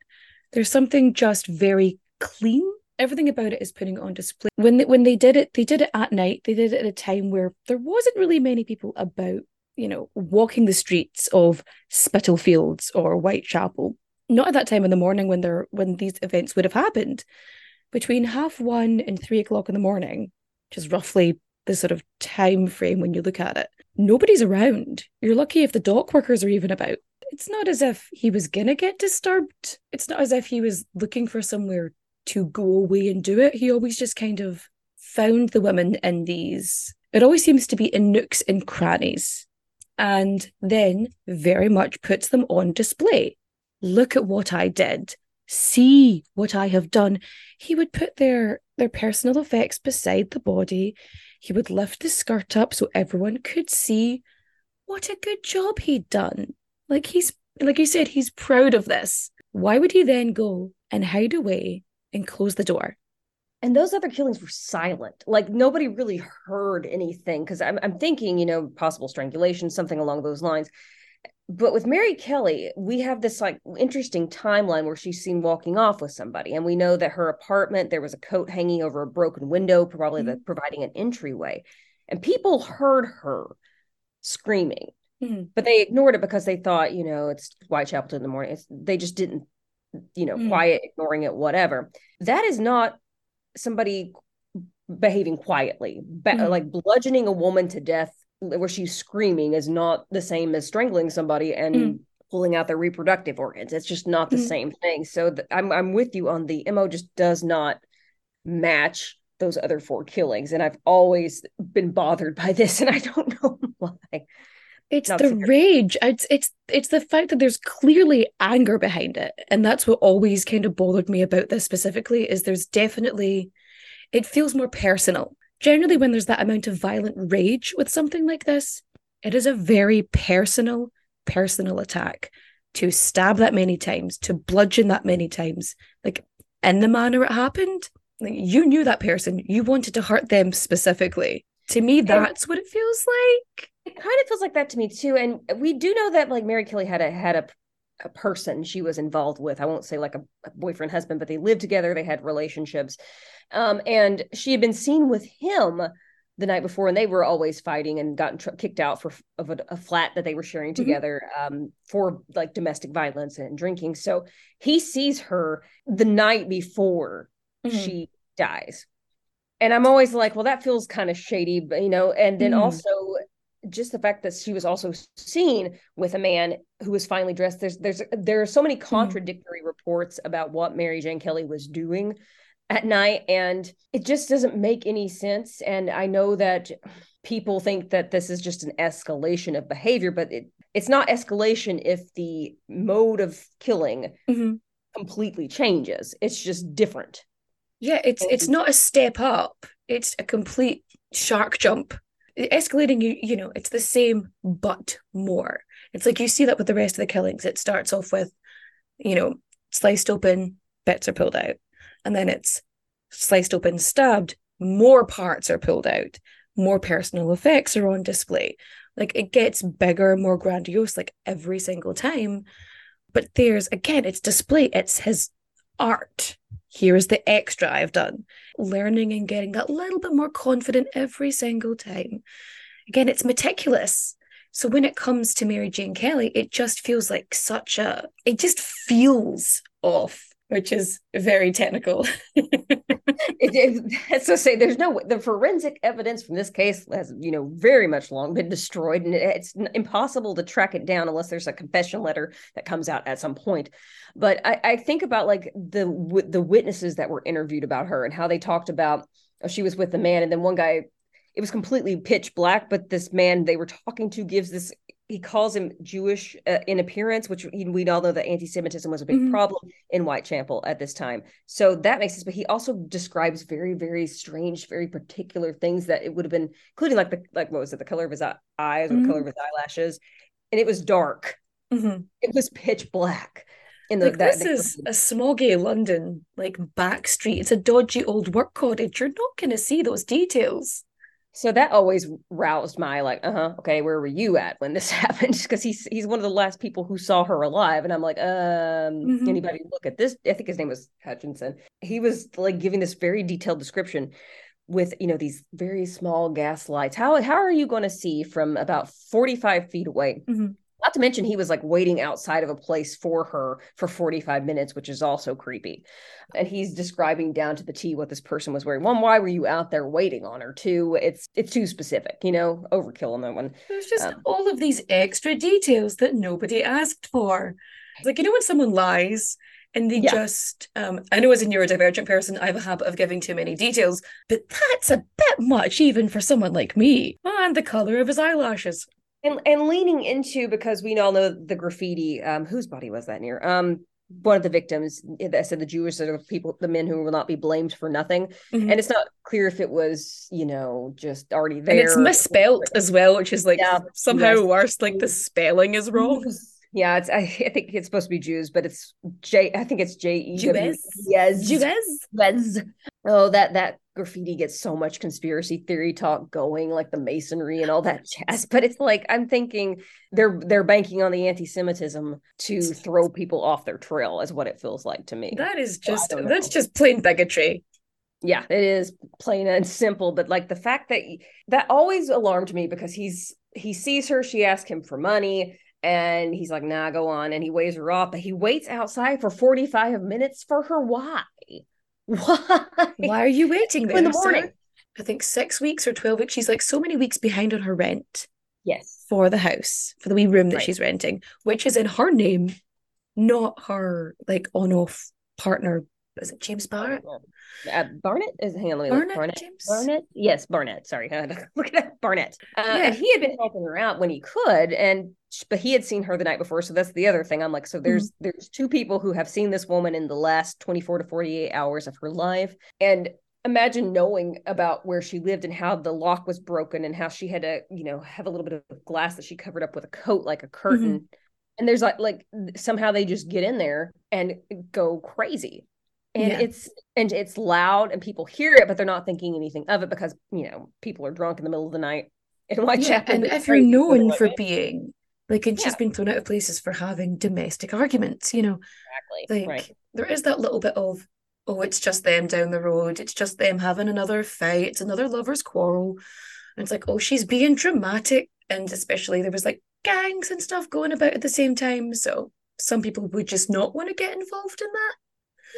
There's something just very clean. Everything about it is putting it on display. When they, when they did it, they did it at night. They did it at a time where there wasn't really many people about, you know, walking the streets of Spitalfields or Whitechapel. Not at that time in the morning when there when these events would have happened. Between half one and three o'clock in the morning, which is roughly the sort of time frame when you look at it, nobody's around. You're lucky if the dock workers are even about. It's not as if he was gonna get disturbed. It's not as if he was looking for somewhere to go away and do it. He always just kind of found the women in these. It always seems to be in nooks and crannies, and then very much puts them on display. Look at what I did. See what I have done. He would put their their personal effects beside the body. He would lift the skirt up so everyone could see what a good job he'd done. Like he's like you said, he's proud of this. Why would he then go and hide away and close the door? And those other killings were silent. Like nobody really heard anything. Cause I'm I'm thinking, you know, possible strangulation, something along those lines. But with Mary Kelly, we have this like interesting timeline where she's seen walking off with somebody. And we know that her apartment, there was a coat hanging over a broken window, probably mm-hmm. the, providing an entryway. And people heard her screaming Mhm. but they ignored it because they thought, you know, it's Whitechapel in the morning. It's, they just didn't, you know, Mm. quiet, ignoring it, whatever. That is not somebody behaving quietly. Ba- Mhm. Like bludgeoning a woman to death where she's screaming is not the same as strangling somebody and Mm. pulling out their reproductive organs. It's just not the same thing. So th- I'm I'm with you on the MO just does not match those other four killings, and I've always been bothered by this, and I don't know why. It's Not the rage. It's it's it's the fact that there's clearly anger behind it, and that's what always kind of bothered me about this specifically. Is there's definitely, it feels more personal. Generally, when there's that amount of violent rage with something like this, it is a very personal, personal attack. To stab that many times, to bludgeon that many times, like in the manner it happened, like you knew that person, you wanted to hurt them specifically. To me, that's what it feels like. It kind of feels like that to me too. And we do know that like Mary Kelly had a had a a person she was involved with. I won't say like a, a boyfriend husband, but they lived together. They had relationships, um, and she had been seen with him the night before, and they were always fighting and gotten tr- kicked out for of a, a flat that they were sharing together um, for like domestic violence and drinking. So he sees her the night before Mhm. she dies. And I'm always like, well, that feels kind of shady, but you know, and then Mm. also just the fact that she was also seen with a man who was finally dressed. There's there's there are so many contradictory reports about what Mary Jane Kelly was doing at night, and it just doesn't make any sense. And I know that people think that this is just an escalation of behavior, but it it's not escalation if the mode of killing Mhm. completely changes. It's just different. Yeah, it's it's not a step up. It's a complete shark jump. Escalating, you you know, it's the same but more. It's like you see that with the rest of the killings. It starts off with, you know, sliced open, bits are pulled out, and then it's sliced open, stabbed, more parts are pulled out, more personal effects are on display. Like it gets bigger, more grandiose, like every single time. But there's again, it's display. It's his art. Here is the extra I've done. Learning and getting that little bit more confident every single time. Again, it's meticulous. So when it comes to Mary Jane Kelly, it just feels like such a, it just feels off, which is very technical. it, it, so say there's no the forensic evidence from this case has you know very much long been destroyed and it, it's impossible to track it down unless there's a confession letter that comes out at some point. But i, I think about like the w- the witnesses that were interviewed about her and how they talked about oh, she was with the man and then one guy it was completely pitch black but this man they were talking to gives this he calls him Jewish uh, in appearance, which we all know that anti-Semitism was a big Mhm. problem in Whitechapel at this time. So that makes sense. But he also describes very, very strange, very particular things that it would have been, including like the like what was it, the color of his eye- eyes the Mhm. color of his eyelashes, and it was dark. Mhm. It was pitch black. In the Like that, this is a smoggy London, like back street. It's a dodgy old work cottage. You're not going to see those details. So that always roused my like, uh huh, okay, where were you at when this happened? Because he's he's one of the last people who saw her alive, and I'm like, um, Mhm. anybody look at this? I think his name was Hutchinson. He was like giving this very detailed description with you know these very small gas lights. How how are you going to see from about 45 feet away? Mhm. Not to mention he was like waiting outside of a place for her for 45 minutes, which is also creepy. And he's describing down to the T what this person was wearing. One, why were you out there waiting on her? Two, it's it's too specific, you know, overkill on that one. There's just Um, all of these extra details that nobody asked for. It's like, you know, when someone lies and they Yeah. just, um, I know as a neurodivergent person, I have a habit of giving too many details, but that's a bit much even for someone like me. And the color of his eyelashes. And and leaning into because we all know the graffiti um whose body was that near um one of the victims that said the jewish are the people the men who will not be blamed for nothing Mhm. and it's not clear if it was you know just already there And it's misspelt as well, which is like Yeah. somehow Yes. worse. Like the spelling is wrong. Yeah it's I, I think it's supposed to be jews but it's j i think it's j e Jewess? yes? Jewess. oh that that graffiti gets so much conspiracy theory talk going like the masonry and all that jazz but it's like i'm thinking they're they're banking on the anti-semitism to throw people off their trail is what it feels like to me That is just, don't that's just plain bigotry. yeah it is plain and simple but like the fact that that always alarmed me because he's he sees her she asks him for money and he's like nah go on and he waves her off but he waits outside for 45 minutes for her why why Why are you waiting there? in the sir? morning I think six weeks or 12 weeks. She's like so many weeks behind on her rent yes for the house, for the wee room that Right. she's renting, which is in her name, not her like on off partner. Is it James Barrett? uh, Barnett is hang on let me look. Barnett, Barnett James? Barnett yes Barnett sorry look at that Barnett uh, Yeah. and he had been helping her out when he could and but he had seen her the night before so that's the other thing I'm like so there's Mm-hmm. there's two people who have seen this woman in the last 24 to 48 hours of her life and imagine knowing about where she lived and how the lock was broken and how she had to you know have a little bit of glass that she covered up with a coat like a curtain Mm-hmm. and there's like like somehow they just get in there and go crazy and Yeah. it's and it's loud and people hear it but they're not thinking anything of it because you know people are drunk in the middle of the night in Yeah, Whitechapel and being if you're crazy, so they're known for being like, and she's been thrown out of places for having domestic arguments, you know, exactly like right there is that little bit of, oh, it's just them down the road, it's just them having another fight, it's another lover's quarrel. And it's like, oh, she's being dramatic. And especially there was like gangs and stuff going about at the same time. So some people would just not want to get involved in that.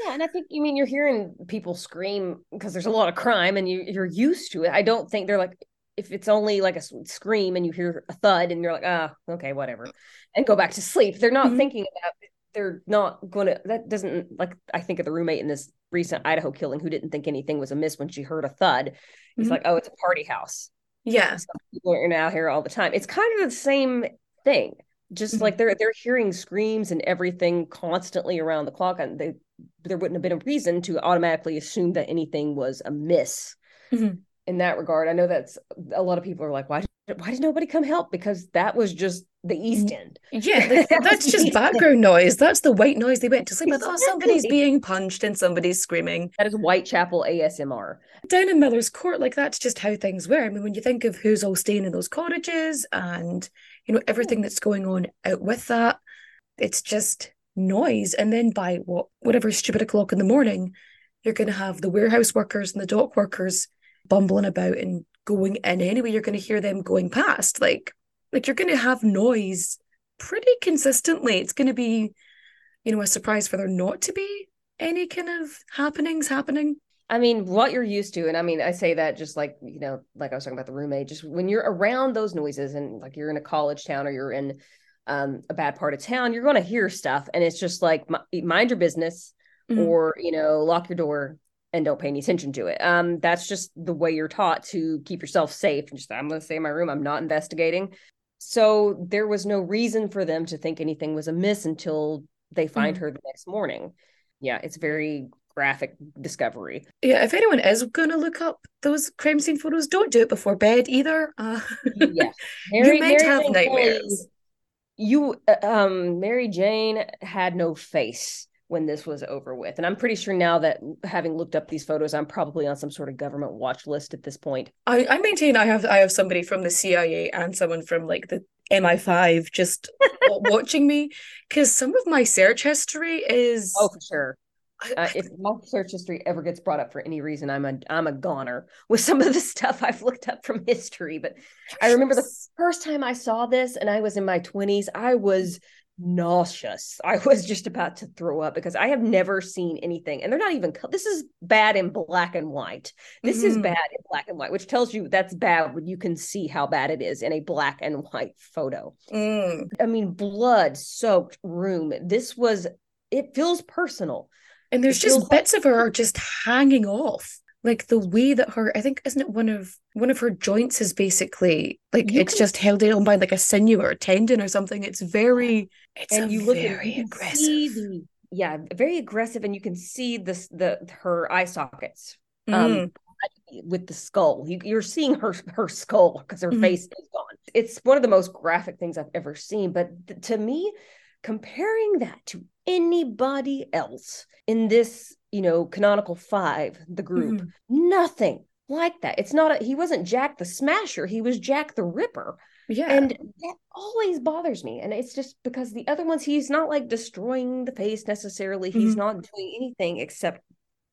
Yeah and i think you mean you're hearing people scream because there's a lot of crime and you you're used to it i don't think they're like if it's only like a scream and you hear a thud and you're like ah okay whatever and go back to sleep they're not Mhm. thinking about they're not going to that doesn't like i think of the roommate in this recent idaho killing who didn't think anything was amiss when she heard a thud he's Mhm. like oh it's a party house Yeah. some people are out here all the time. It's kind of the same thing. Just Mhm. like they're they're hearing screams and everything constantly around the clock, and they there wouldn't have been a reason to automatically assume that anything was amiss Mhm. in that regard. I know that's a lot of people are like, why did, why did nobody come help? Because that was just the East End. Yeah, that's just background noise. That's the white noise they went to sleep with. Oh, somebody's being punched and somebody's screaming. That is Whitechapel ASMR. Down in Miller's Court, like that's just how things were. I mean, when you think of who's all staying in those cottages and you know everything that's going on out with that, it's just noise. And then by what whatever stupid o'clock in the morning, you're going to have the warehouse workers and the dock workers bumbling about and going in anyway. You're going to hear them going past, like like you're going to have noise pretty consistently. It's going to be, you know, a surprise for there not to be any kind of happenings happening. I mean, what you're used to, and I mean, I say that just like you know, like I was talking about the roommate. Just when you're around those noises, and like you're in a college town or you're in um, a bad part of town, you're going to hear stuff, and it's just like mi- mind your business, Mhm. or you know, lock your door and don't pay any attention to it. Um, that's just the way you're taught to keep yourself safe. And just I'm going to stay in my room. I'm not investigating. So there was no reason for them to think anything was amiss until they find Mhm. her the next morning. Yeah, it's very graphic discovery. Yeah, if anyone is going to look up those crime scene photos, don't do it before bed either. Uh, yes. you might have Jane nightmares. You uh, um Mary Jane had no face when this was over with. And I'm pretty sure now that having looked up these photos, I'm probably on some sort of government watch list at this point. I, I maintain I have I have somebody from the CIA and someone from like the MI5 just watching me because some of my search history is oh for sure. Uh, if my search history ever gets brought up for any reason, I'm a I'm a goner with some of the stuff I've looked up from history. But I remember the first time I saw this, and I was in my 20s. I was nauseous. I was just about to throw up because I have never seen anything, and they're not even. This is bad in black and white. This mm-hmm. is bad in black and white, which tells you that's bad when you can see how bad it is in a black and white photo. Mm. I mean, blood soaked room. This was. It feels personal and there's just bits of her are just hanging off. Like the way that her, I think, isn't it one of one of her joints is basically like you it's can, just held on by like a sinew or a tendon or something. It's very, it's and you look very aggressive. The, yeah, very aggressive, and you can see this the her eye sockets. Um, mm. Um, with the skull. You, are seeing her her skull because her mm-hmm. face is gone. It's one of the most graphic things I've ever seen. But th- to me, comparing that to anybody else in this, you know, canonical five, the group, mm-hmm. nothing like that. It's not a, he wasn't Jack the Smasher, he was Jack the Ripper. Yeah. And that always bothers me. And it's just because the other ones, he's not like destroying the face necessarily. Mm-hmm. He's not doing anything except,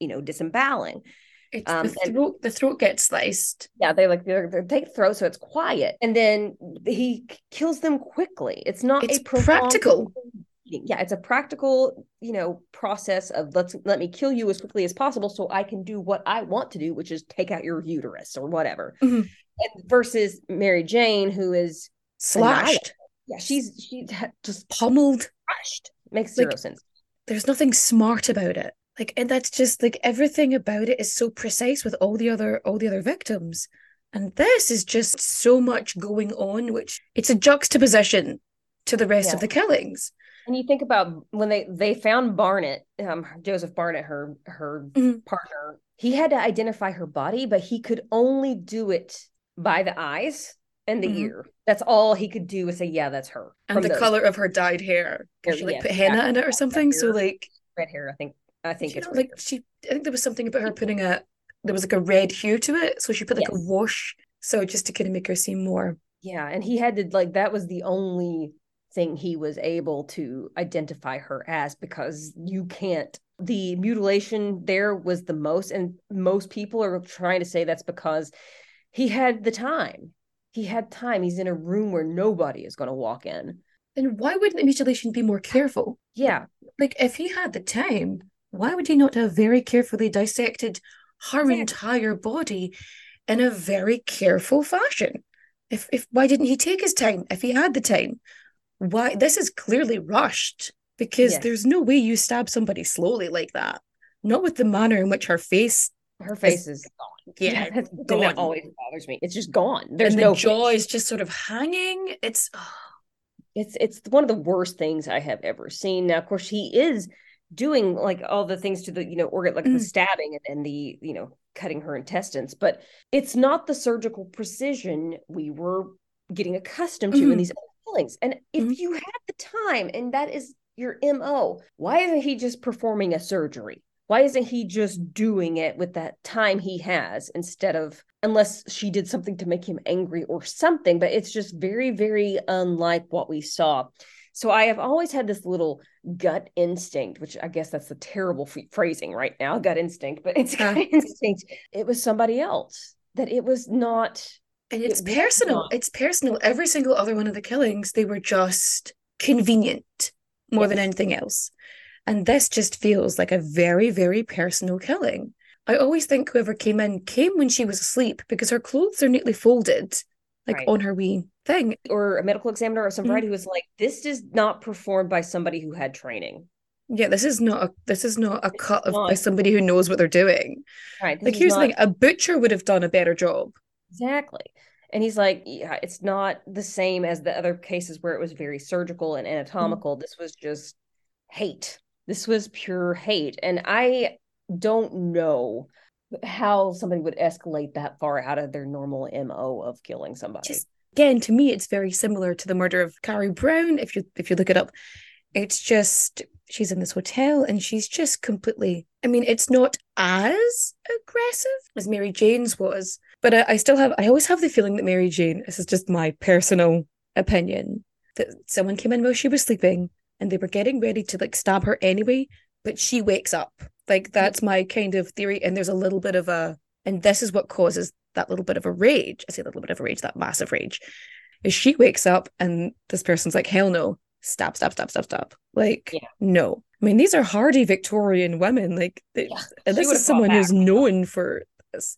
you know, disemboweling. It's um, the throat. And, the throat gets sliced. Yeah, they like they're, they take throat, so it's quiet, and then he kills them quickly. It's not it's a practical. Yeah, it's a practical, you know, process of let's let me kill you as quickly as possible so I can do what I want to do, which is take out your uterus or whatever. Mm-hmm. And versus Mary Jane, who is slashed. Yeah, she's she just pummeled. Slashed. Makes zero like, sense. There's nothing smart about it like and that's just like everything about it is so precise with all the other all the other victims and this is just so much going on which it's a juxtaposition to the rest yeah. of the killings and you think about when they they found barnett um joseph barnett her her mm-hmm. partner he had to identify her body but he could only do it by the eyes and the mm-hmm. ear that's all he could do was say yeah that's her and the those. color of her dyed hair she like yeah, put henna yeah, in it or something so like red hair i think I think it's like she. I think there was something about her putting a there was like a red hue to it, so she put like yes. a wash, so just to kind of make her seem more. Yeah, and he had to like that was the only thing he was able to identify her as because you can't. The mutilation there was the most, and most people are trying to say that's because he had the time. He had time. He's in a room where nobody is going to walk in. Then why wouldn't the mutilation be more careful? Yeah. Like if he had the time, why would he not have very carefully dissected her exactly. entire body in a very careful fashion? If if why didn't he take his time? If he had the time, why this is clearly rushed because yes. there's no way you stab somebody slowly like that. Not with the manner in which her face her face is, is gone. Yeah, that's gone. that always bothers me. It's just gone. There's and no the jaw face. is just sort of hanging. It's oh. it's it's one of the worst things I have ever seen. Now, of course, he is doing like all the things to the you know organ like mm. the stabbing and, and the you know cutting her intestines but it's not the surgical precision we were getting accustomed to mm. in these killings and if mm. you had the time and that is your mo why isn't he just performing a surgery why isn't he just doing it with that time he has instead of unless she did something to make him angry or something but it's just very very unlike what we saw so I have always had this little gut instinct, which I guess that's a terrible f- phrasing right now, gut instinct, but it's gut instinct. It was somebody else that it was not. And it's it personal. It's personal. Every single other one of the killings, they were just convenient more than anything else. And this just feels like a very, very personal killing. I always think whoever came in came when she was asleep because her clothes are neatly folded, like right. on her wee thing. Or a medical examiner or somebody mm-hmm. who was like, this is not performed by somebody who had training. Yeah, this is not a this is not a cut of, by somebody who knows what they're doing. Right. Like here's not... the thing: a butcher would have done a better job. Exactly. And he's like, yeah, it's not the same as the other cases where it was very surgical and anatomical. Mm-hmm. This was just hate. This was pure hate. And I don't know how somebody would escalate that far out of their normal MO of killing somebody. Just again, to me, it's very similar to the murder of Carrie Brown. If you if you look it up, it's just she's in this hotel and she's just completely I mean, it's not as aggressive as Mary Jane's was, but I, I still have I always have the feeling that Mary Jane, this is just my personal opinion, that someone came in while she was sleeping and they were getting ready to like stab her anyway, but she wakes up. Like that's my kind of theory. And there's a little bit of a and this is what causes that little bit of a rage. I say a little bit of a rage, that massive rage. Is she wakes up and this person's like, hell no, stop, stop, stop, stop, stop. Like, Yeah. no. I mean, these are hardy Victorian women. Like, they, Yeah, and this is someone who's known for this.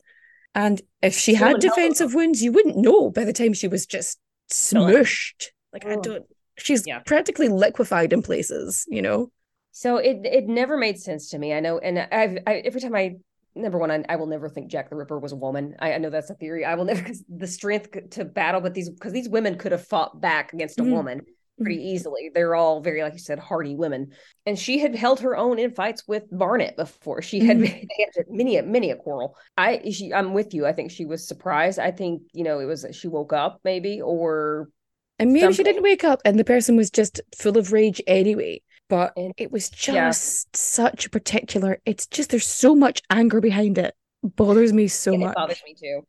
And if she had in hell, though. defensive wounds, you wouldn't know by the time she was just smushed. Like, I Mm. don't, she's Yeah. practically liquefied in places, you know? So it it never made sense to me. I know, and I've I, every time I number one, I, I will never think Jack the Ripper was a woman. I, I know that's a theory. I will never because the strength to battle with these because these women could have fought back against a Mhm. woman pretty easily. They're all very, like you said, hardy women, and she had held her own in fights with Barnett before. She had, Mhm. had many a many a quarrel. I she I'm with you. I think she was surprised. I think you know it was she woke up maybe or And maybe she didn't wake up and the person was just full of rage anyway. But And- it was yeah. just such a particular, it's just there's so much anger behind it. Bothers me so Yeah, much. It bothers me too.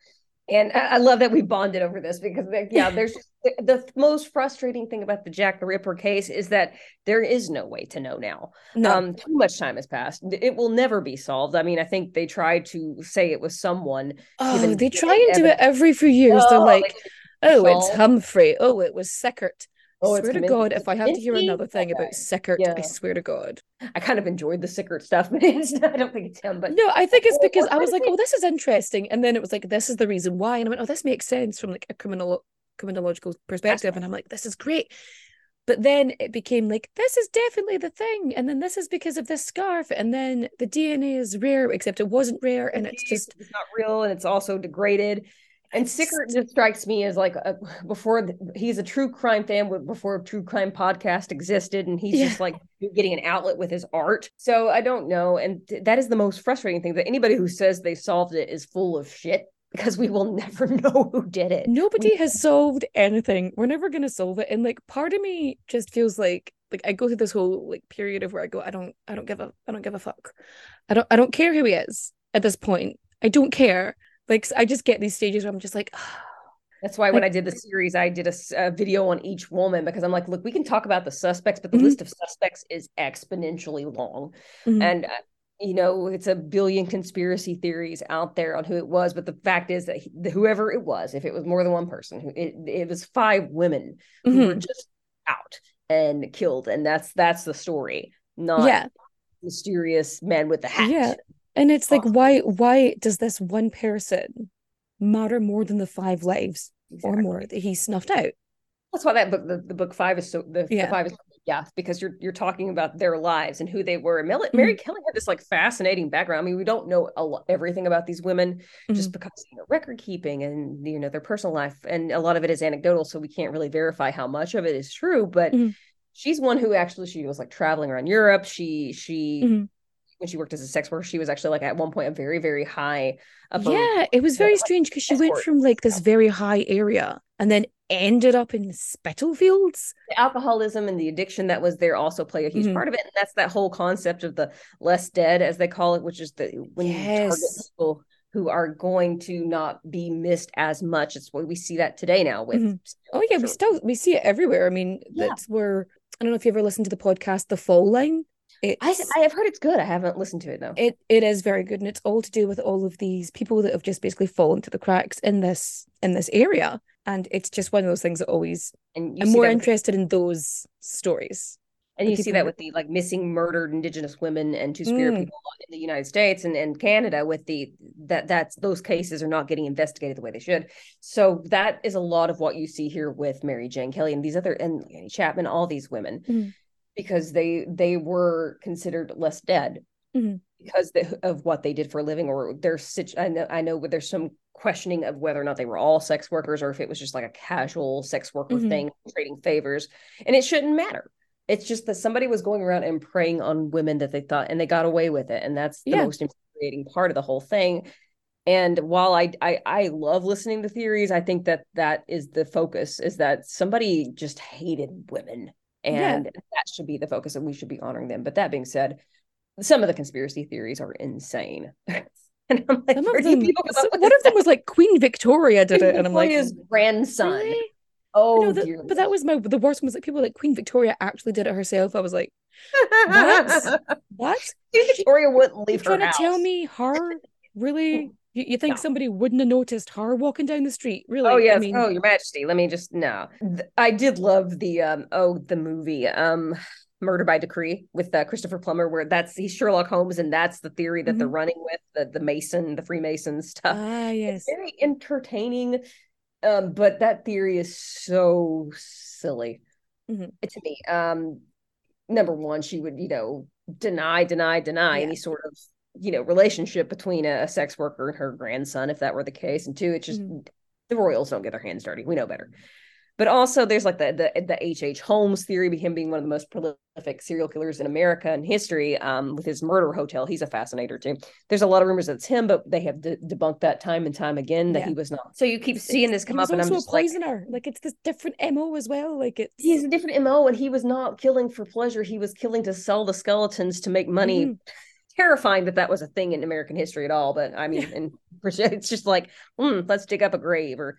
And I, love that we bonded over this because, yeah, there's the, most frustrating thing about the Jack the Ripper case is that there is no way to know now. No. Um, too much time has passed. It will never be solved. I mean, I think they tried to say it was someone. oh, they try and do it every few years. They're Oh, like, they- oh, it's Humphrey. Oh, it was Sickert. Oh, it's swear to God, if I have to hear another thing Okay. about Sickert, I swear to God. I kind of enjoyed the Sickert stuff, but it's, I don't think it's him. But No, I think it's because I was like, oh, this is interesting. And then it was like, this is the reason why. And I went, oh, this makes sense from like a criminal criminological perspective. And I'm like, this is great. But then it became like, this is definitely the thing. And then this is because of this scarf. And then the DNA is rare, except it wasn't rare. And it's just, it's not real and it's also degraded. And Sickert just- strikes me as like a, before the, he's a true crime fan before a true crime podcast existed, and he's Yeah. just like getting an outlet with his art. So I don't know, and th- that is the most frustrating thing that anybody who says they solved it is full of shit because we will never know who did it. nobody We- has solved anything. We're never going to solve it. And like, part of me just feels like, like I go through this whole like period of where I go, I don't, I don't give a, I don't give a fuck. I don't, I don't care who he is at this point. I don't care. Like, I just get these stages where I'm just like, That's why when I did the series, I did a video on each woman because I'm like, look, we can talk about the suspects, but the Mhm. list of suspects is exponentially long. Mhm. And, uh, you know, it's a billion conspiracy theories out there on who it was. But the fact is that he, whoever it was, if it was more than one person, who it, it was five women who were just out and killed. And that's that's the story, not yeah. mysterious man with the hat. Yeah. And it's like, why why does this one person matter more than the five lives or more that he snuffed out? That's why that book, the, the book five is so the, the five is yeah, because you're you're talking about their lives and who they were. And Mary Kelly had this like fascinating background. I mean, we don't know a lo- everything about these women just because you know record keeping and you know their personal life, and a lot of it is anecdotal, so we can't really verify how much of it is true. But Mhm. she's one who actually she was like traveling around Europe. She she Mhm. When she worked as a sex worker, she was actually like at one point a very very high Yeah, it was very strange because she went from like this very high area and then ended up in Spitalfields. the alcoholism and the addiction that was there also play a huge Mhm. part of it. And that's that whole concept of the less dead, as they call it, which is the when you target people who are going to not be missed as much. It's what we see that today now with Mhm. Oh yeah, we still we see it everywhere. I mean, Yeah. that's where I don't know if you ever listened to the podcast The Fall Line. I, It's I have heard it's good. I haven't listened to it though. it it is very good and it's all to do with all of these people that have just basically fallen to the cracks in this in this area. And it's just one of those things that always and I'm more interested in those stories. and you see that with the like missing murdered indigenous women and two-spirit Mm. people in the united states and, and canada with the that that's those cases are not getting investigated the way they should so that is a lot of what you see here with mary jane kelly and these other and chapman all these women Mhm. Because they they were considered less dead Mhm. because of what they did for a living or their situ- I know I know there's some questioning of whether or not they were all sex workers or if it was just like a casual sex worker Mhm. thing trading favors and it shouldn't matter it's just that somebody was going around and preying on women that they thought and they got away with it and that's the Yeah. most infuriating part of the whole thing and while I, I i love listening to theories i think that that is the focus is that somebody just hated women and that should be the focus and we should be honoring them but that being said some of the conspiracy theories are insane and I'm like, Some of them, people so- one of them was like Queen Victoria did it, and I'm like, his grandson really? oh No, that- but that was my the worst one was like people like Queen Victoria actually did it herself. I was like, what what? Victoria wouldn't leave You leave her trying to tell me her really? You, you think No. somebody wouldn't have noticed her walking down the street? Really? Oh yes. I mean, oh, Your Majesty. Let me just no. I did love the um. Oh, the movie um, Murder by Decree with uh, Christopher Plummer, where that's he's Sherlock Holmes, and that's the theory that they're running with the the Mason, the Freemason stuff. ah It's yes. very entertaining, um, but that theory is so silly Mhm. to me. Um, number one, she would you know deny, deny, deny Yeah. any sort of you know relationship between a, a sex worker and her grandson, if that were the case. And two, it's just Mhm. the royals don't get their hands dirty. We know better. But also, there's like the the the H. H. Holmes theory, of him being one of the most prolific serial killers in America in history. Um, with his murder hotel, he's a fascinator too. There's a lot of rumors that it's him, but they have de- debunked that time and time again that Yeah. he was not. So you keep seeing this come up, and I'm just a like, poisoner. Like, it's this different mo as well. Like it's he's a different mo, and he was not killing for pleasure. He was killing to sell the skeletons to make money. Mhm. Terrifying that that was a thing in American history at all, but I mean, and it's just like, mm, let's dig up a grave or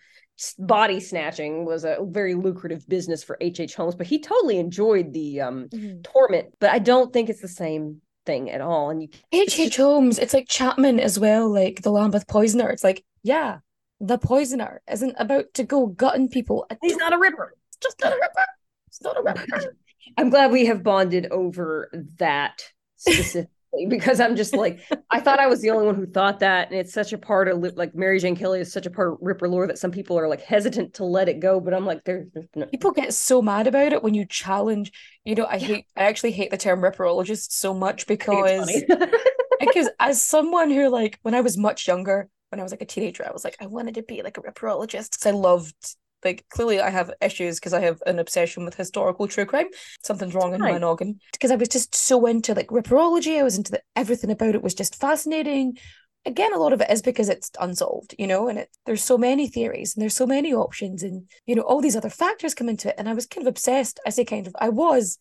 body snatching was a very lucrative business for H. H. Holmes, but he totally enjoyed the um, Mhm. torment. But I don't think it's the same thing at all. And you, H. H. Holmes, it's like Chapman as well, like the Lambeth poisoner. It's like, yeah, the poisoner isn't about to go gutting people. He's don't- a ripper. It's just not a ripper. It's not a ripper. I'm glad we have bonded over that specifically because I'm just like I thought I was the only one who thought that, and it's such a part of like Mary Jane Kelly is such a part of Ripper lore that some people are like hesitant to let it go. But I'm like, there's no, People get so mad about it when you challenge. You know, I hate. I actually hate the term ripperologist so much because because as someone who like when I was much younger, when I was like a teenager, I was like I wanted to be like a ripperologist because I loved like clearly I have issues because I have an obsession with historical true crime. Something's wrong in my noggin because I was just so into like ripperology. I was into the, everything about it was just fascinating. Again, a lot of it is because it's unsolved, you know, and it, there's so many theories and there's so many options, and you know all these other factors come into it. And I was kind of obsessed. I say kind of. I was,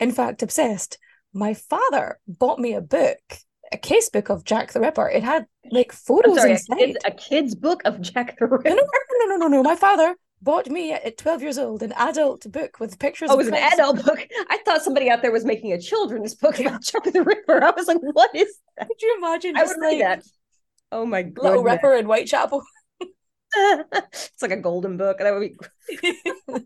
in fact, obsessed. My father bought me a book a case book of Jack the Ripper. It had like I'm photos sorry, a inside. kid's, a kid's book of Jack the Ripper. No, no, no, no, no, no. My father bought me at 12 years old an adult book with pictures Oh, it was an adult book. I thought somebody out there was making a children's book about Jack the Ripper. I was like, what is that? Could you imagine I would read like that. Oh my god. Little Ripper in Whitechapel? it's like a golden book. That would be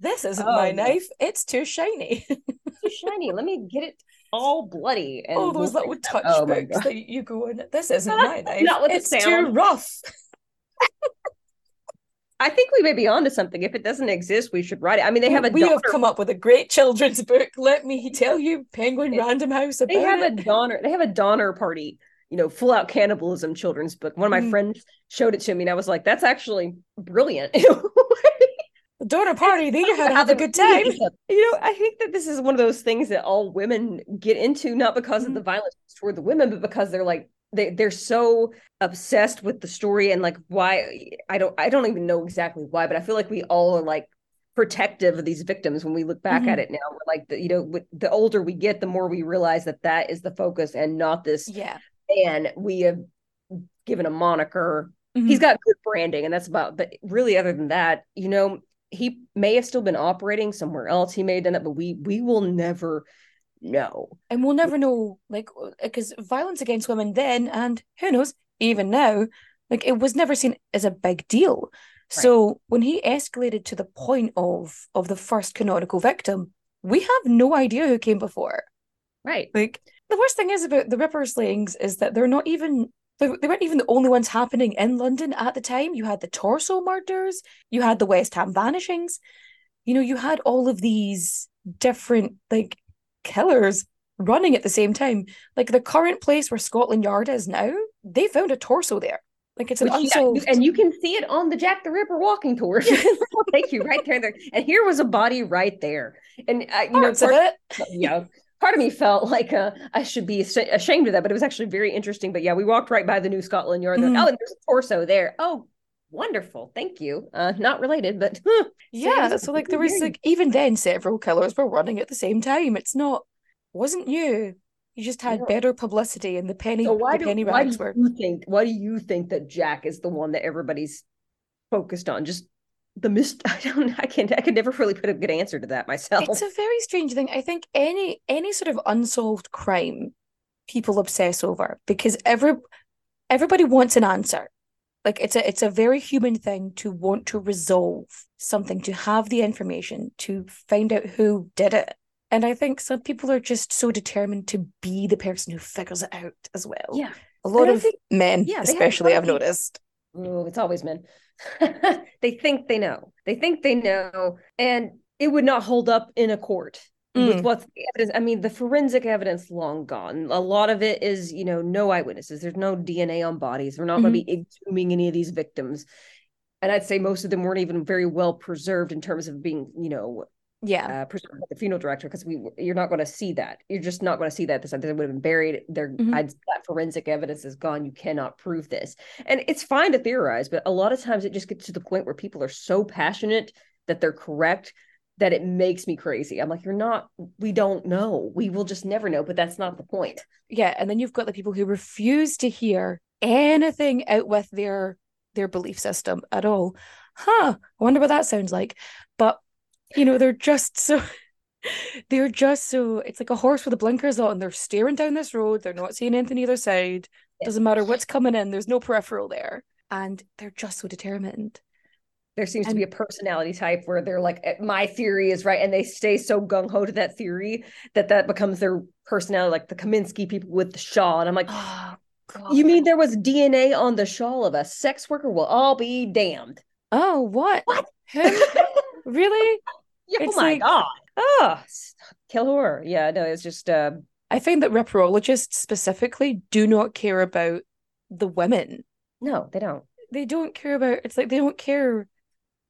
this isn't Oh, my no. knife. It's too shiny. too shiny. Let me get it all bloody. And All those little touch Oh books that you go in. This isn't my knife. Not with the it's too rough. I think we may be onto something. If it doesn't exist, we should write it. I mean, they have a we have come up with a great children's book. Let me tell you, Penguin It- Random House about they have it. a Donner. They have a Donner party. You know, full out cannibalism children's book. One of my Mm. friends showed it to me, and I was like, "That's actually brilliant." The Donner party. They how to have a good time. You know, I think that this is one of those things that all women get into, not because of Mhm. the violence toward the women, but because they're like they they're so obsessed with the story and like why I don't I don't even know exactly why, but I feel like we all are like protective of these victims when we look back Mhm. at it now. We're like the, you know, with, the older we get, the more we realize that that is the focus and not this Yeah. and we have given a moniker Mhm. he's got good branding and that's about but really other than that you know he may have still been operating somewhere else he may have done it but we we will never know and we'll never know like uh, because violence against women then and who knows even now like it was never seen as a big deal. So when he escalated to the point of of the first canonical victim we have no idea who came before. Right. Like the worst thing is about the ripper slayings is that they're not even they, they weren't even the only ones happening in london at the time. You had the torso murders you had the west ham vanishings you know you had all of these different like killers running at the same time. Like the current place where scotland yard is now they found a torso there. Like it's an Which, yeah, unsolved and you can see it on the jack the ripper walking tour. Take you right there, there. And here was a body right there. And uh, you know parts of part- it. Yeah part of me felt like uh, i should be ashamed of that but it was actually very interesting. But yeah we walked right by the new scotland yard. They're like, oh and there's a torso there. Oh wonderful. Thank you. Uh, not related, but Yeah, Same- so like there was like even then several killers were running at the same time. It's not wasn't you. You just had No. better publicity and the penny So why the do, penny why do were you think why do you think that Jack is the one that everybody's focused on? Just the mist. I don't. I can't I could never really put a good answer to that myself. It's a very strange thing. I think any any sort of unsolved crime people obsess over because every everybody wants an answer. Like it's a it's a very human thing to want to resolve something, to have the information, to find out who did it. And I think some people are just so determined to be the person who figures it out as well. yeah. A lot of think- men, yeah, especially, I've noticed. Oh, it's always men. they think they know. They think they know, and it would not hold up in a court. Mm. With what's the evidence? I mean, the forensic evidence long gone. A lot of it is, you know, no eyewitnesses. There's no DNA on bodies. We're not going to be exhuming any of these victims. And I'd say most of them weren't even very well preserved in terms of being, you know, Yeah. uh, preserved by the funeral director because we you're not going to see that. You're just not going to see that. This they would have been buried. They're Mhm. I'd, that forensic evidence is gone. You cannot prove this, and it's fine to theorize, but a lot of times it just gets to the point where people are so passionate that they're correct that it makes me crazy. I'm like, you're not. We don't know. We will just never know. But that's not the point. yeah and then you've got the people who refuse to hear anything out with their their belief system at all huh i wonder what that sounds like but you know they're just so they're just so it's like a horse with the blinkers on they're staring down this road they're not seeing anything either side doesn't matter what's coming in there's no peripheral there and they're just so determined There seems to be a personality type where they're like, "Eh, my theory is right, and they stay so gung ho to that theory that that becomes their personality, like the Kaminsky people with the shawl. And I'm like, oh You mean there was DNA on the shawl of a sex worker? Well, I'll be damned. oh what What? really Yeah, oh my like- god. Oh, kill her. Yeah, no, it's just uh I find that ripperologists specifically do not care about the women. no, they don't. They don't care about it's like they don't care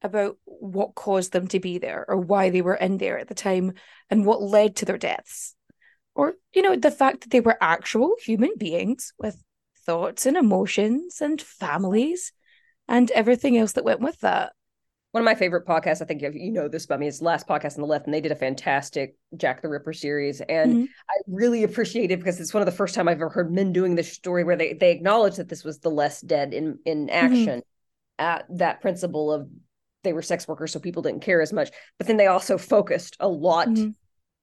about what caused them to be there or why they were in there at the time and what led to their deaths. Or, you know, the fact that they were actual human beings with thoughts and emotions and families and everything else that went with that. One of my favorite podcasts, I think you know this about me, is Last Podcast on the Left, and they did a fantastic Jack the Ripper series. And Mhm. I really appreciate it because it's one of the first time I've ever heard men doing this story where they they acknowledge that this was the less dead in in action at that principle of they were sex workers, so people didn't care as much. But then they also focused a lot Mhm.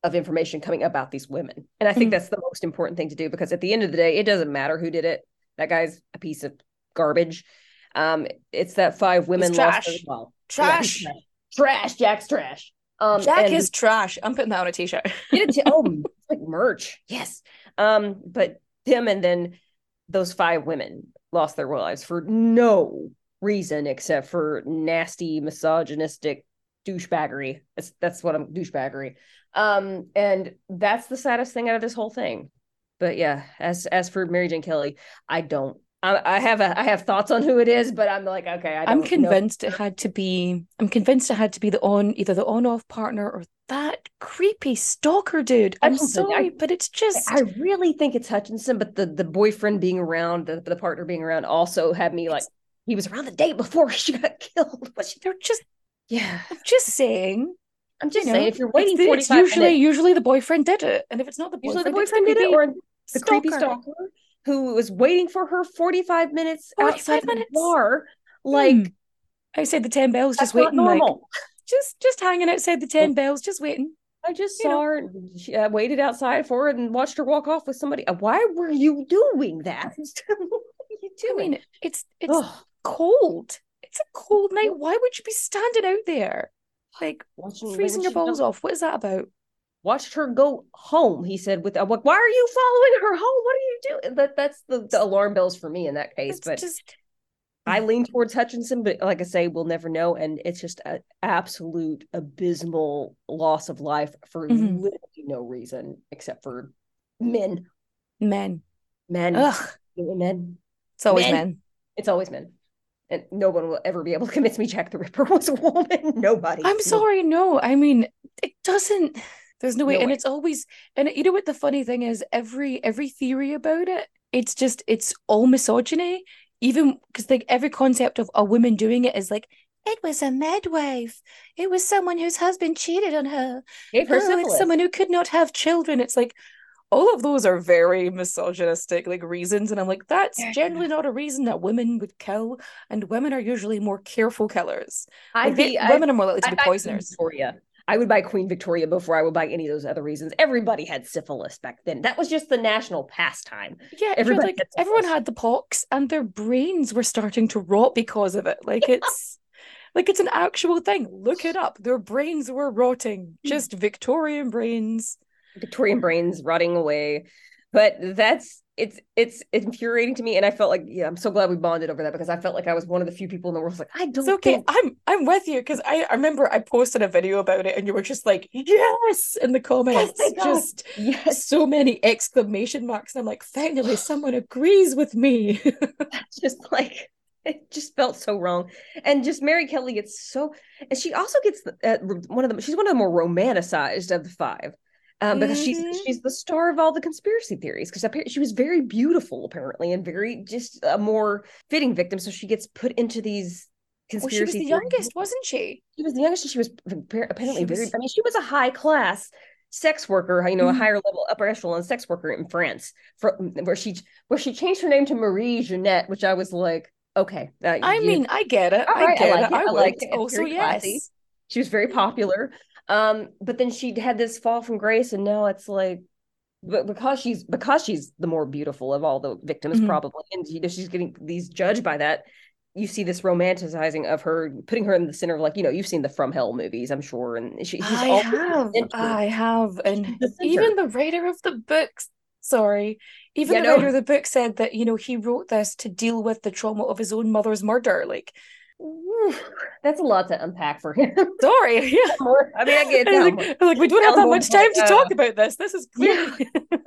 of information coming about these women. And I think Mhm. that's the most important thing to do because at the end of the day, it doesn't matter who did it. That guy's a piece of garbage. Um, it's that five women lost their trash. well. Trash. Yeah, trash. Trash. Jack's trash. Um, Jack is trash. I'm putting that on a t-shirt. get it oh it's like merch. Yes. Um, but him and then those five women lost their lives for no reason except for nasty misogynistic douchebaggery. That's that's what I'm douchebaggery. Um, and that's the saddest thing out of this whole thing. But yeah, as as for Mary Jane Kelly, I don't. I, I have a I have thoughts on who it is, but I'm like, okay, I don't I'm know. convinced it had to be. I'm convinced it had to be the on either the on-off partner or that creepy stalker dude. I'm Hutchinson, I- sorry, but it's just I really think it's Hutchinson, but the the boyfriend being around, the, the partner being around, also had me like he was around the day before she got killed. She? they're just. Yeah, I'm just saying. I'm just you know, saying if you're waiting for it's usually minutes, usually the boyfriend did it, and if it's not the usually boyfriend, the boyfriend did it, or the creepy stalker. stalker who was waiting for her forty five minutes 45 outside the bar. Like Hmm. outside the ten bells, just waiting, like just just hanging outside the ten bells, just waiting. I just you saw know. her. She, I waited outside for her and watched her walk off with somebody. Uh, Why were you doing that? what are you I doing? mean, it's it's Ugh. Cold. It's a cold night. Why would you be standing out there, like Watching- freezing your balls off? What is that about? watched her go home. He said, "With I'm like, why are you following her home? What are you doing?" That that's the, the alarm bells for me in that case. It's but just I lean towards Hutchinson, but like I say, we'll never know, and it's just an absolute abysmal loss of life for Mhm. literally no reason except for men, men. men, Ugh, men. it's always Men. men. It's always men. And no one will ever be able to convince me Jack the Ripper was a woman. Nobody. I'm sorry, no. I mean, it doesn't. There's no way, No and way. it's always. And you know what the funny thing is? Every every theory about it, it's just it's all misogyny. even because like every concept of a woman doing it is like it was a midwife. It was someone whose husband cheated on her. Gave her Oh, it's someone who could not have children. It's like all of those are very misogynistic like reasons, and I'm like, that's generally not a reason that women would kill, and women are usually more careful killers. I'd Like, they- be- I'd- women are more likely to I'd be poisoners. Victoria. I would buy Queen Victoria before I would buy any of those other reasons. Everybody had syphilis back then. That was just the national pastime. Yeah, Everybody like gets everyone had the pox, and their brains were starting to rot because of it. Like it's. Like it's an actual thing. Look it up. Their brains were rotting. Hmm. Just Victorian brains. Victorian brains rotting away. But that's it's it's infuriating to me. And I felt like, yeah, I'm so glad we bonded over that because I felt like I was one of the few people in the world who's like, I don't It's okay. think I'm I'm with you because I, I remember I posted a video about it and you were just like, yes, in the comments. God. just yes, so many exclamation marks. And I'm like, finally, someone agrees with me. just like it just felt so wrong. And just Mary Kelly gets so and she also gets uh, one of the she's one of the more romanticized of the five. Um, because Mhm. she's she's the star of all the conspiracy theories because she was very beautiful apparently and very just a more fitting victim so she gets put into these well, conspiracy she was the theories. youngest, wasn't she? she was the youngest and she was apparently She very i mean she was a high class sex worker you know a Mhm. higher level upper echelon sex worker in france for where she where she changed her name to marie jeanette which i was like okay uh, I you- mean, I get it. I right, I like it. it. I I like it. It's Also, yes. she was very popular um but then she had this fall from grace and now it's like but because she's because she's the more beautiful of all the victims Mhm. probably and you know she's getting these judged by that you see this romanticizing of her putting her in the center of like you know you've seen the from hell movies i'm sure and she, she's I have. I have. And the even the writer of the books, sorry, even Yeah, the no. writer of the book said that, you know, he wrote this to deal with the trauma of his own mother's murder. Like, that's a lot to unpack for him sorry. Yeah. I mean i get it like, like, we don't have that much time to talk uh, about this. This is Yeah.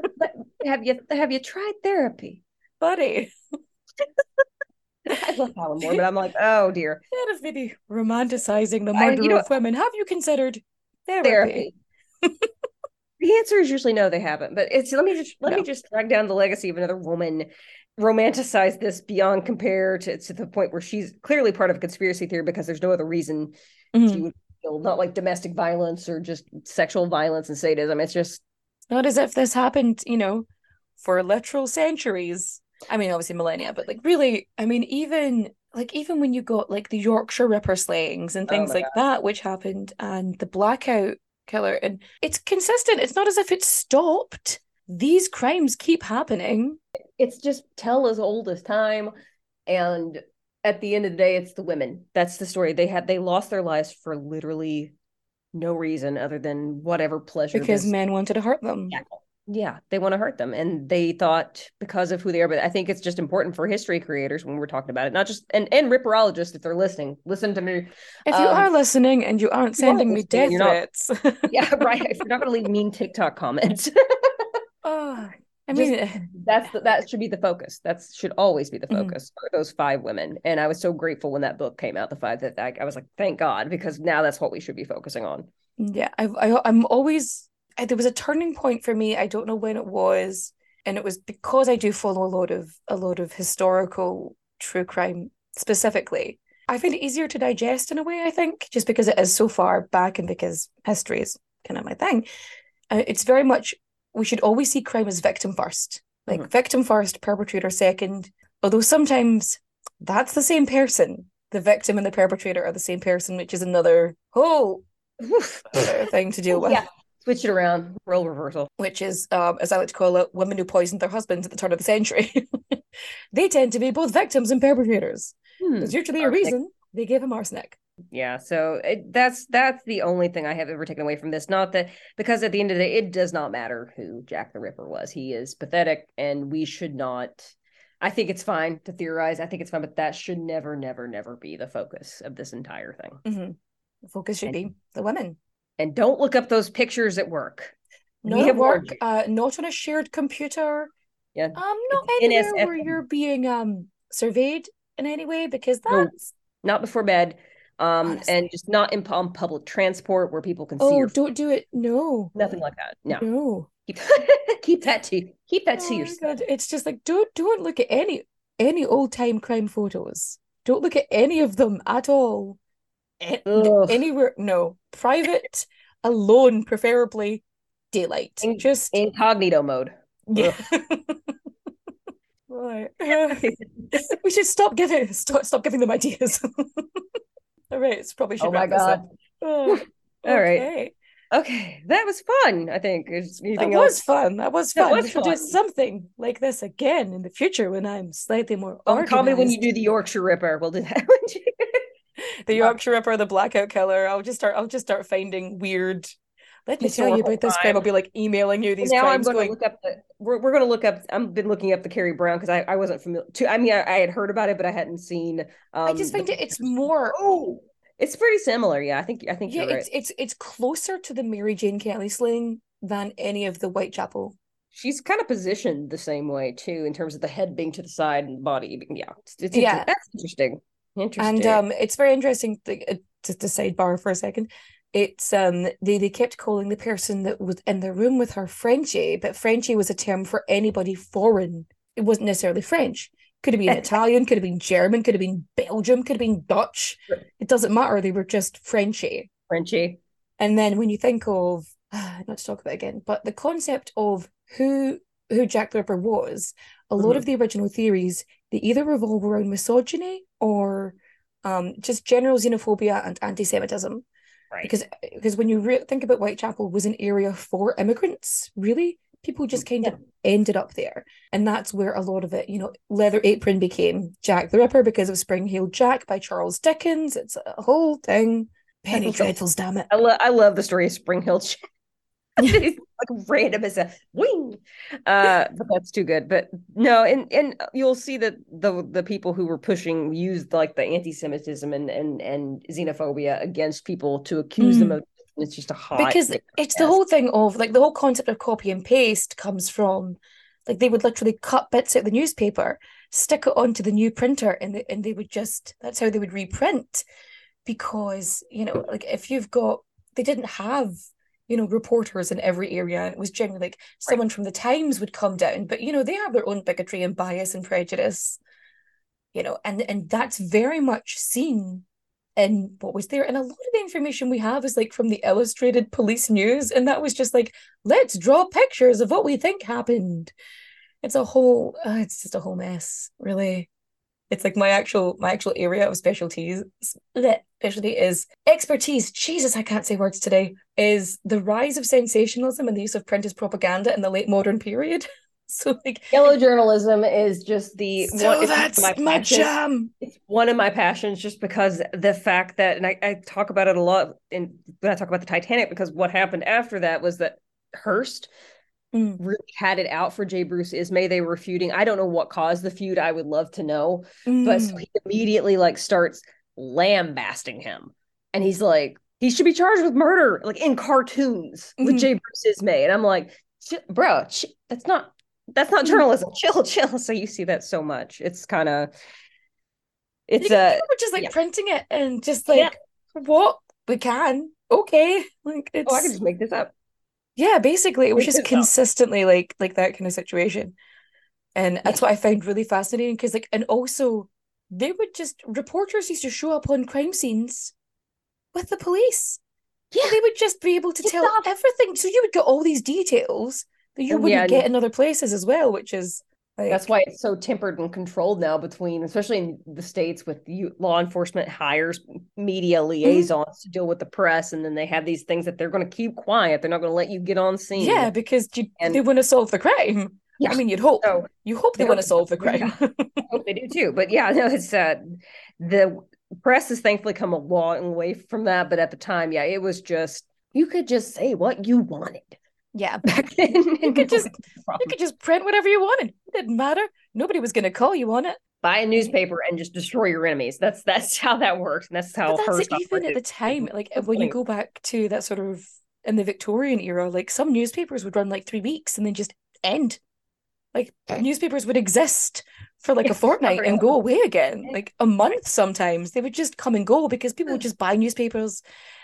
have you have you tried therapy buddy. i love Alan Moore, but i'm like oh dear Instead of maybe romanticizing the I- you know- of women, have you considered therapy? therapy. the answer is usually no, they haven't. But it's let me just let No. me just drag down the legacy of another woman, romanticize this beyond compare to, to the point where she's clearly part of a conspiracy theory because there's no other reason Mhm. she would feel not like domestic violence or just sexual violence and sadism. It's just Not as if this happened, you know, for literal centuries. I mean, obviously millennia, but like really, I mean, even like even when you got like the Yorkshire Ripper slayings and Oh things my like that, which happened, and the blackout killer, and it's consistent. It's not as if it stopped. These crimes keep happening. It's just tell as old as time. And at the end of the day, it's the women. That's the story. They had they lost their lives for literally no reason other than whatever pleasure Because this- men wanted to hurt them. Yeah. yeah they want to hurt them and they thought because of who they are but i think it's just important for history creators when we're talking about it not just and and ripperologists if they're listening listen to me If you Um, are listening and you aren't you sending me death threats, yeah right if you're not going to leave mean tiktok comments I Just- mean, that's the, that should be the focus that should always be the Mhm. focus for those five women and i was so grateful when that book came out the five that I, I was like thank god because now that's what we should be focusing on Yeah, I, I I'm always I, there was a turning point for me. I don't know when it was, and it was because I do follow a lot of a lot of historical true crime specifically. I find it easier to digest in a way. I think just because it is so far back and because history is kind of my thing. Uh, it's very much we should always see crime as victim first, like Mhm. victim first, perpetrator second. Although sometimes that's the same person. The victim and the perpetrator are the same person, which is another whole thing to deal with. yeah switch it around role reversal Which is, um, as I like to call it, women who poisoned their husbands at the turn of the century. they tend to be both victims and perpetrators. Hmm. There's usually a reason they gave him arsenic. Yeah, so it, that's that's the only thing I have ever taken away from this. Not that because at the end of the day, it does not matter who Jack the Ripper was. He is pathetic, and we should not. I think it's fine to theorize. I think it's fine, but that should never, never, never be the focus of this entire thing. hmm The focus should be the women. And don't look up those pictures at work. Not at work, uh, not on a shared computer. Yeah, Um, not It's anywhere where you're being um surveyed in any way because No. that's not before bed. Um, Honestly. and just not in on public transport where people can see oh, don't do it. No, nothing like that. No, no. keep keep that to keep that to Oh my yourself. God. It's just like don't don't look at any any old time crime photos. Don't look at any of them at all. Ugh. anywhere, no. Private, alone, preferably daylight. In- Just Incognito mode. yeah. Right. we should stop giving stop, stop giving them ideas. All right, it's probably should Oh my. God. Oh, All right. okay. Okay, that was fun. I think. Is That anything was fun. That was fun. That fun. was we should do fun. something like this again in the future when I'm slightly more Oh, call me when you do the Yorkshire Ripper. We'll do that. the Yorkshire Ripper, the Blackout Killer. I'll just start. I'll just start finding weird. Let me tell you about this crime. I'll be like emailing you these now I'm crimes. going to look up the. We're, we're going to look up. I've been looking up the Carrie Brown because I, I wasn't familiar. Too, I mean, I, I had heard about it, but I hadn't seen. Um, I just find the- it. It's more. Oh, it's pretty similar. Yeah, I think. I think Yeah, you're right. it's it's it's closer to the Mary Jane Kelly slaying than any of the Whitechapel. She's kind of positioned the same way too, in terms of the head being to the side and body. Yeah, it's, it's Yeah. that's interesting. Interesting. And um, it's very interesting. Uh, just to sidebar for a second, it's um, they they kept calling the person that was in the room with her Frenchie, but Frenchie was a term for anybody foreign. It wasn't necessarily French. Could have been Italian, could have been German, could have been Belgium, could have been Dutch. It doesn't matter. They were just Frenchie. Frenchie. And then when you think of not to talk about it again, but the concept of who who Jack the Ripper was, a lot Mhm. of the original theories they either revolve around misogyny or um, just general xenophobia and anti-Semitism. Right. Because because when you re- think about Whitechapel was an area for immigrants, really, people just mm, kind of ended up there, and that's where a lot of it, you know, Leather Apron became Jack the Ripper because of Spring Heeled Jack by Charles Dickens. It's a whole thing. Penny Dreadfuls, damn it. I, lo- I love the story of Spring Hill. It's like random as a wing, uh, but that's too good. But no, and and you'll see that the the people who were pushing used like the anti-Semitism and and and xenophobia against people to accuse them Mm. of. It's just a hot because it's the whole thing of like the whole concept of copy and paste comes from like they would literally cut bits out of the newspaper, stick it onto the new printer, and they, and they would just that's how they would reprint because you know like if you've got they didn't have you know reporters in every area. It was generally like someone from the Times would come down but you know they have their own bigotry and bias and prejudice you know and and that's very much seen in what was there. And a lot of the information we have is like from the illustrated police news and that was just like let's draw pictures of what we think happened. It's a whole uh, it's just a whole mess really it's like my actual my actual area of specialties specialty is expertise. Jesus i can't say words today. Is the rise of sensationalism and the use of print as propaganda in the late modern period. So like Yellow journalism is just the so one, that's my passions. jam. It's one of my passions just because the fact that, and I, I talk about it a lot in when I talk about the Titanic, because what happened after that was that Hearst Mm. really had it out for Jay Bruce Ismay. They were feuding. I don't know what caused the feud. I would love to know. But so Mm. he immediately like starts lambasting him. And he's like, he should be charged with murder, like in cartoons with Mhm. J. Bruce Ismay. And I'm like, bro, ch- that's not that's not Mhm. journalism. Chill, chill. So you see that so much. It's kind of it's You- uh just like yeah. printing it and just like Yeah. what we can okay like it's oh, I can just make this up. Yeah basically it was just consistently like like that kind of situation. And that's what I found really fascinating because like and also they would just reporters used to show up on crime scenes with the police. Yeah. they would just be able to tell everything. So you would get all these details that you wouldn't yeah, get in other places as well which is like That's why it's so tempered and controlled now between, especially in the states, with you, law enforcement hires media Mm-hmm. liaisons to deal with the press, and then they have these things that they're going to keep quiet. They're not going to let you get on scene. yeah because you, And- they want to solve the crime Yeah. I mean you'd hope So you hope they They want to solve the crime I hope they do too. But yeah, no, it's uh the press has thankfully come a long way from that. But at the time, yeah, it was just you could just say what you wanted yeah back then. You could just you could just print whatever you wanted. It didn't matter. Nobody was going to call you on it. buy a newspaper and just destroy your enemies. That's that's how that works. And that's how But that's Hearst it, even at the time. Like That's when you go back to that sort of in the Victorian era, like some newspapers would run like three weeks and then just end. Like newspapers would exist for like a fortnight and go away again, like a month sometimes. They would just come and go because people would hmm. just buy newspapers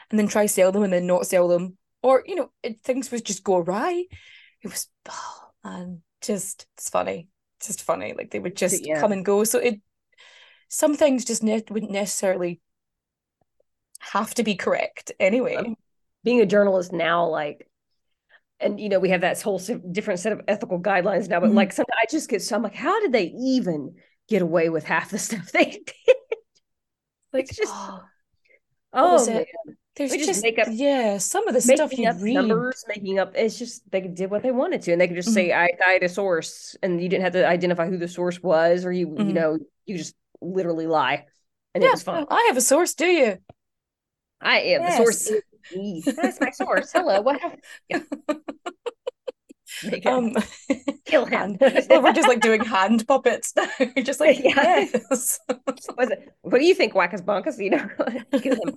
and then try sell them and then not sell them, or you know, it, things would just go awry. It was, oh man, just it's funny. just funny. Like they would just Yeah. come and go. So it some things just ne- wouldn't necessarily have to be correct anyway. Um, being a journalist now, like, and you know, we have that whole different set of ethical guidelines now, but Mhm. like, sometimes I just get so I'm like, how did they even get away with half the stuff they did? like it's just- oh, Oh, man. it? There's we just, just make up- yeah, some of the stuff you up read. numbers, making up. It's just they did what they wanted to, and they could just say, "I cite a source," and you didn't have to identify who the source was, or you, you Mhm. know, you just literally lie, and yeah, it was fun. I have a source, do you? I am the source. Yes. Is me. That's my source. Hello, what? Yeah. Um, kill him. hand- well, we're just like doing hand puppets now. Just like, Yeah. yes. Was it, what do you think, Wackus Bonkus? You know.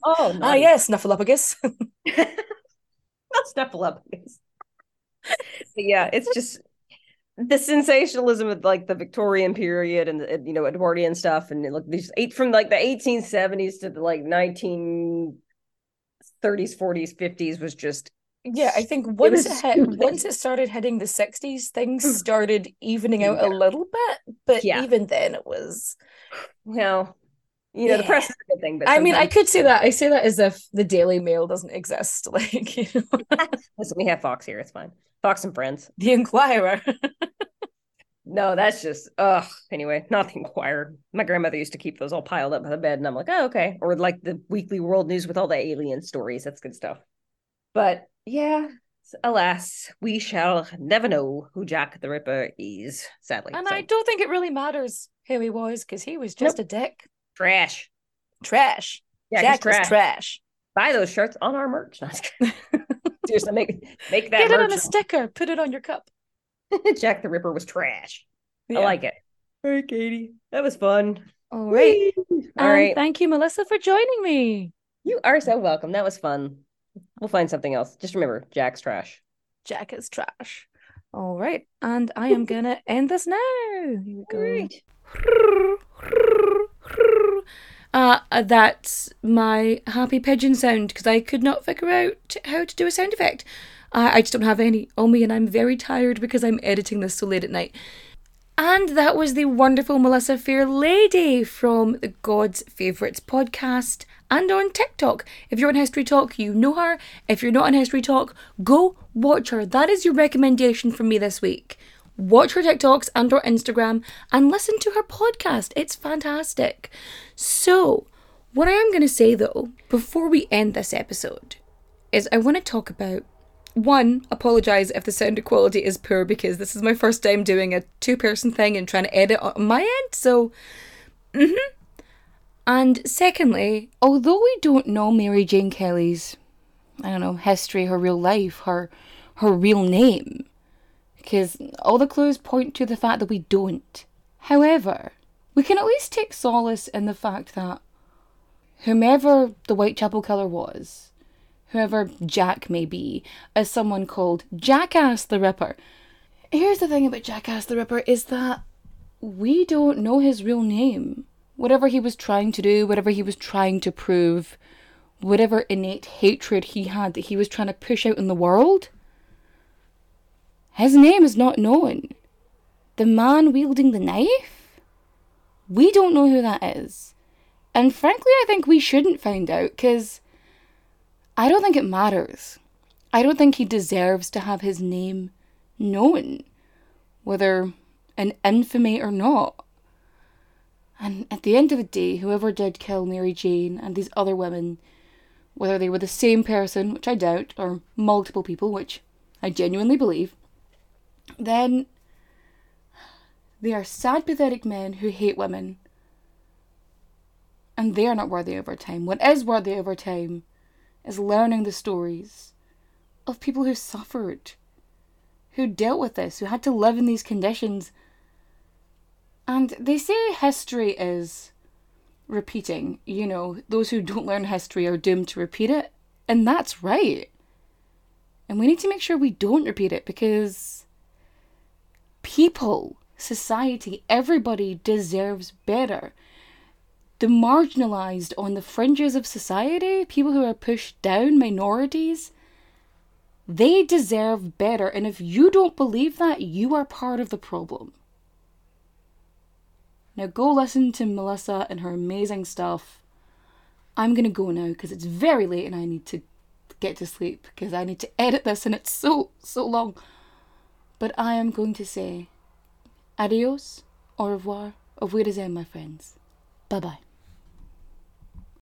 Oh, ah, yes, Snuffleupagus. not Snuffleupagus. Yeah, it's just the sensationalism of like the Victorian period and the, you know Edwardian stuff, and like these eight from like the 1870s to the like 1930s, 40s, 50s was just Yeah, I think once it hit, once it started hitting the 60s, things mm. started evening out a little bit. But Yeah. even then, it was. well, you know, the press is a good thing, but I mean, I could say that. I say that as if the Daily Mail doesn't exist. Like, you know, listen, we have Fox here. It's fine. Fox and Friends. the Inquirer. No, that's just ugh. Anyway, not the Inquirer. My grandmother used to keep those all piled up by the bed, and I'm like, oh, okay. Or like the Weekly World News with all the alien stories. That's good stuff. But yeah, alas, we shall never know who Jack the Ripper is. Sadly, And So, I don't think it really matters who he was because he was just a dick. trash. Trash. Yeah, Jack trash. was trash. Buy those shirts on our merch. No, I'm just. Seriously, make make that Get it on a sticker. Put it on your cup. Jack the Ripper was trash. Yeah. I like it. All right, Katie, that was fun. All right. Whee! All right. Thank you, Melissa, for joining me. You are so welcome. That was fun. We'll find something else. Just remember, Jack's trash. Jack is trash. All right. And I am going to end this now. Here we go. Uh, uh, that's my happy pigeon sound because I could not figure out how to do a sound effect. Uh, I just don't have any on me, and I'm very tired because I'm editing this so late at night. And that was the wonderful Melissa Fair Lady from the God's Favourites podcast and on TikTok. If you're on HistoryTok, you know her. If you're not on HistoryTok, go watch her. That is your recommendation from me this week. Watch her TikToks and her Instagram and listen to her podcast. It's fantastic. So, what I am going to say though, before we end this episode, is I want to talk about one, apologise if the sound quality is poor because this is my first time doing a two person thing and trying to edit on my end. So, hmm And secondly, although we don't know Mary Jane Kelly's, I don't know, history, her real life, her her real name, because all the clues point to the fact that we don't. However, we can at least take solace in the fact that whomever the Whitechapel killer was, whoever Jack may be, as someone called Jackass the Ripper. Here's the thing about Jackass the Ripper is that we don't know his real name. Whatever he was trying to do, whatever he was trying to prove, whatever innate hatred he had that he was trying to push out in the world, his name is not known. The man wielding the knife? We don't know who that is. And frankly, I think we shouldn't find out because I don't think it matters. I don't think he deserves to have his name known, whether in infamy or not. And at the end of the day, whoever did kill Mary Jane and these other women, whether they were the same person, which I doubt, or multiple people, which I genuinely believe, then they are sad, pathetic men who hate women. And they are not worthy of our time. What is worthy of our time is learning the stories of people who suffered, who dealt with this, who had to live in these conditions. And they say history is repeating. You know, those who don't learn history are doomed to repeat it. And that's right. And we need to make sure we don't repeat it because people, society, everybody deserves better. The marginalized on the fringes of society, people who are pushed down, minorities, they deserve better. And if you don't believe that, you are part of the problem. Now go listen to Melissa and her amazing stuff. I'm gonna go now because it's very late and I need to get to sleep because I need to edit this and it's so, so long. But I am going to say adios, au revoir, auf Wiedersehen, my friends. Bye bye.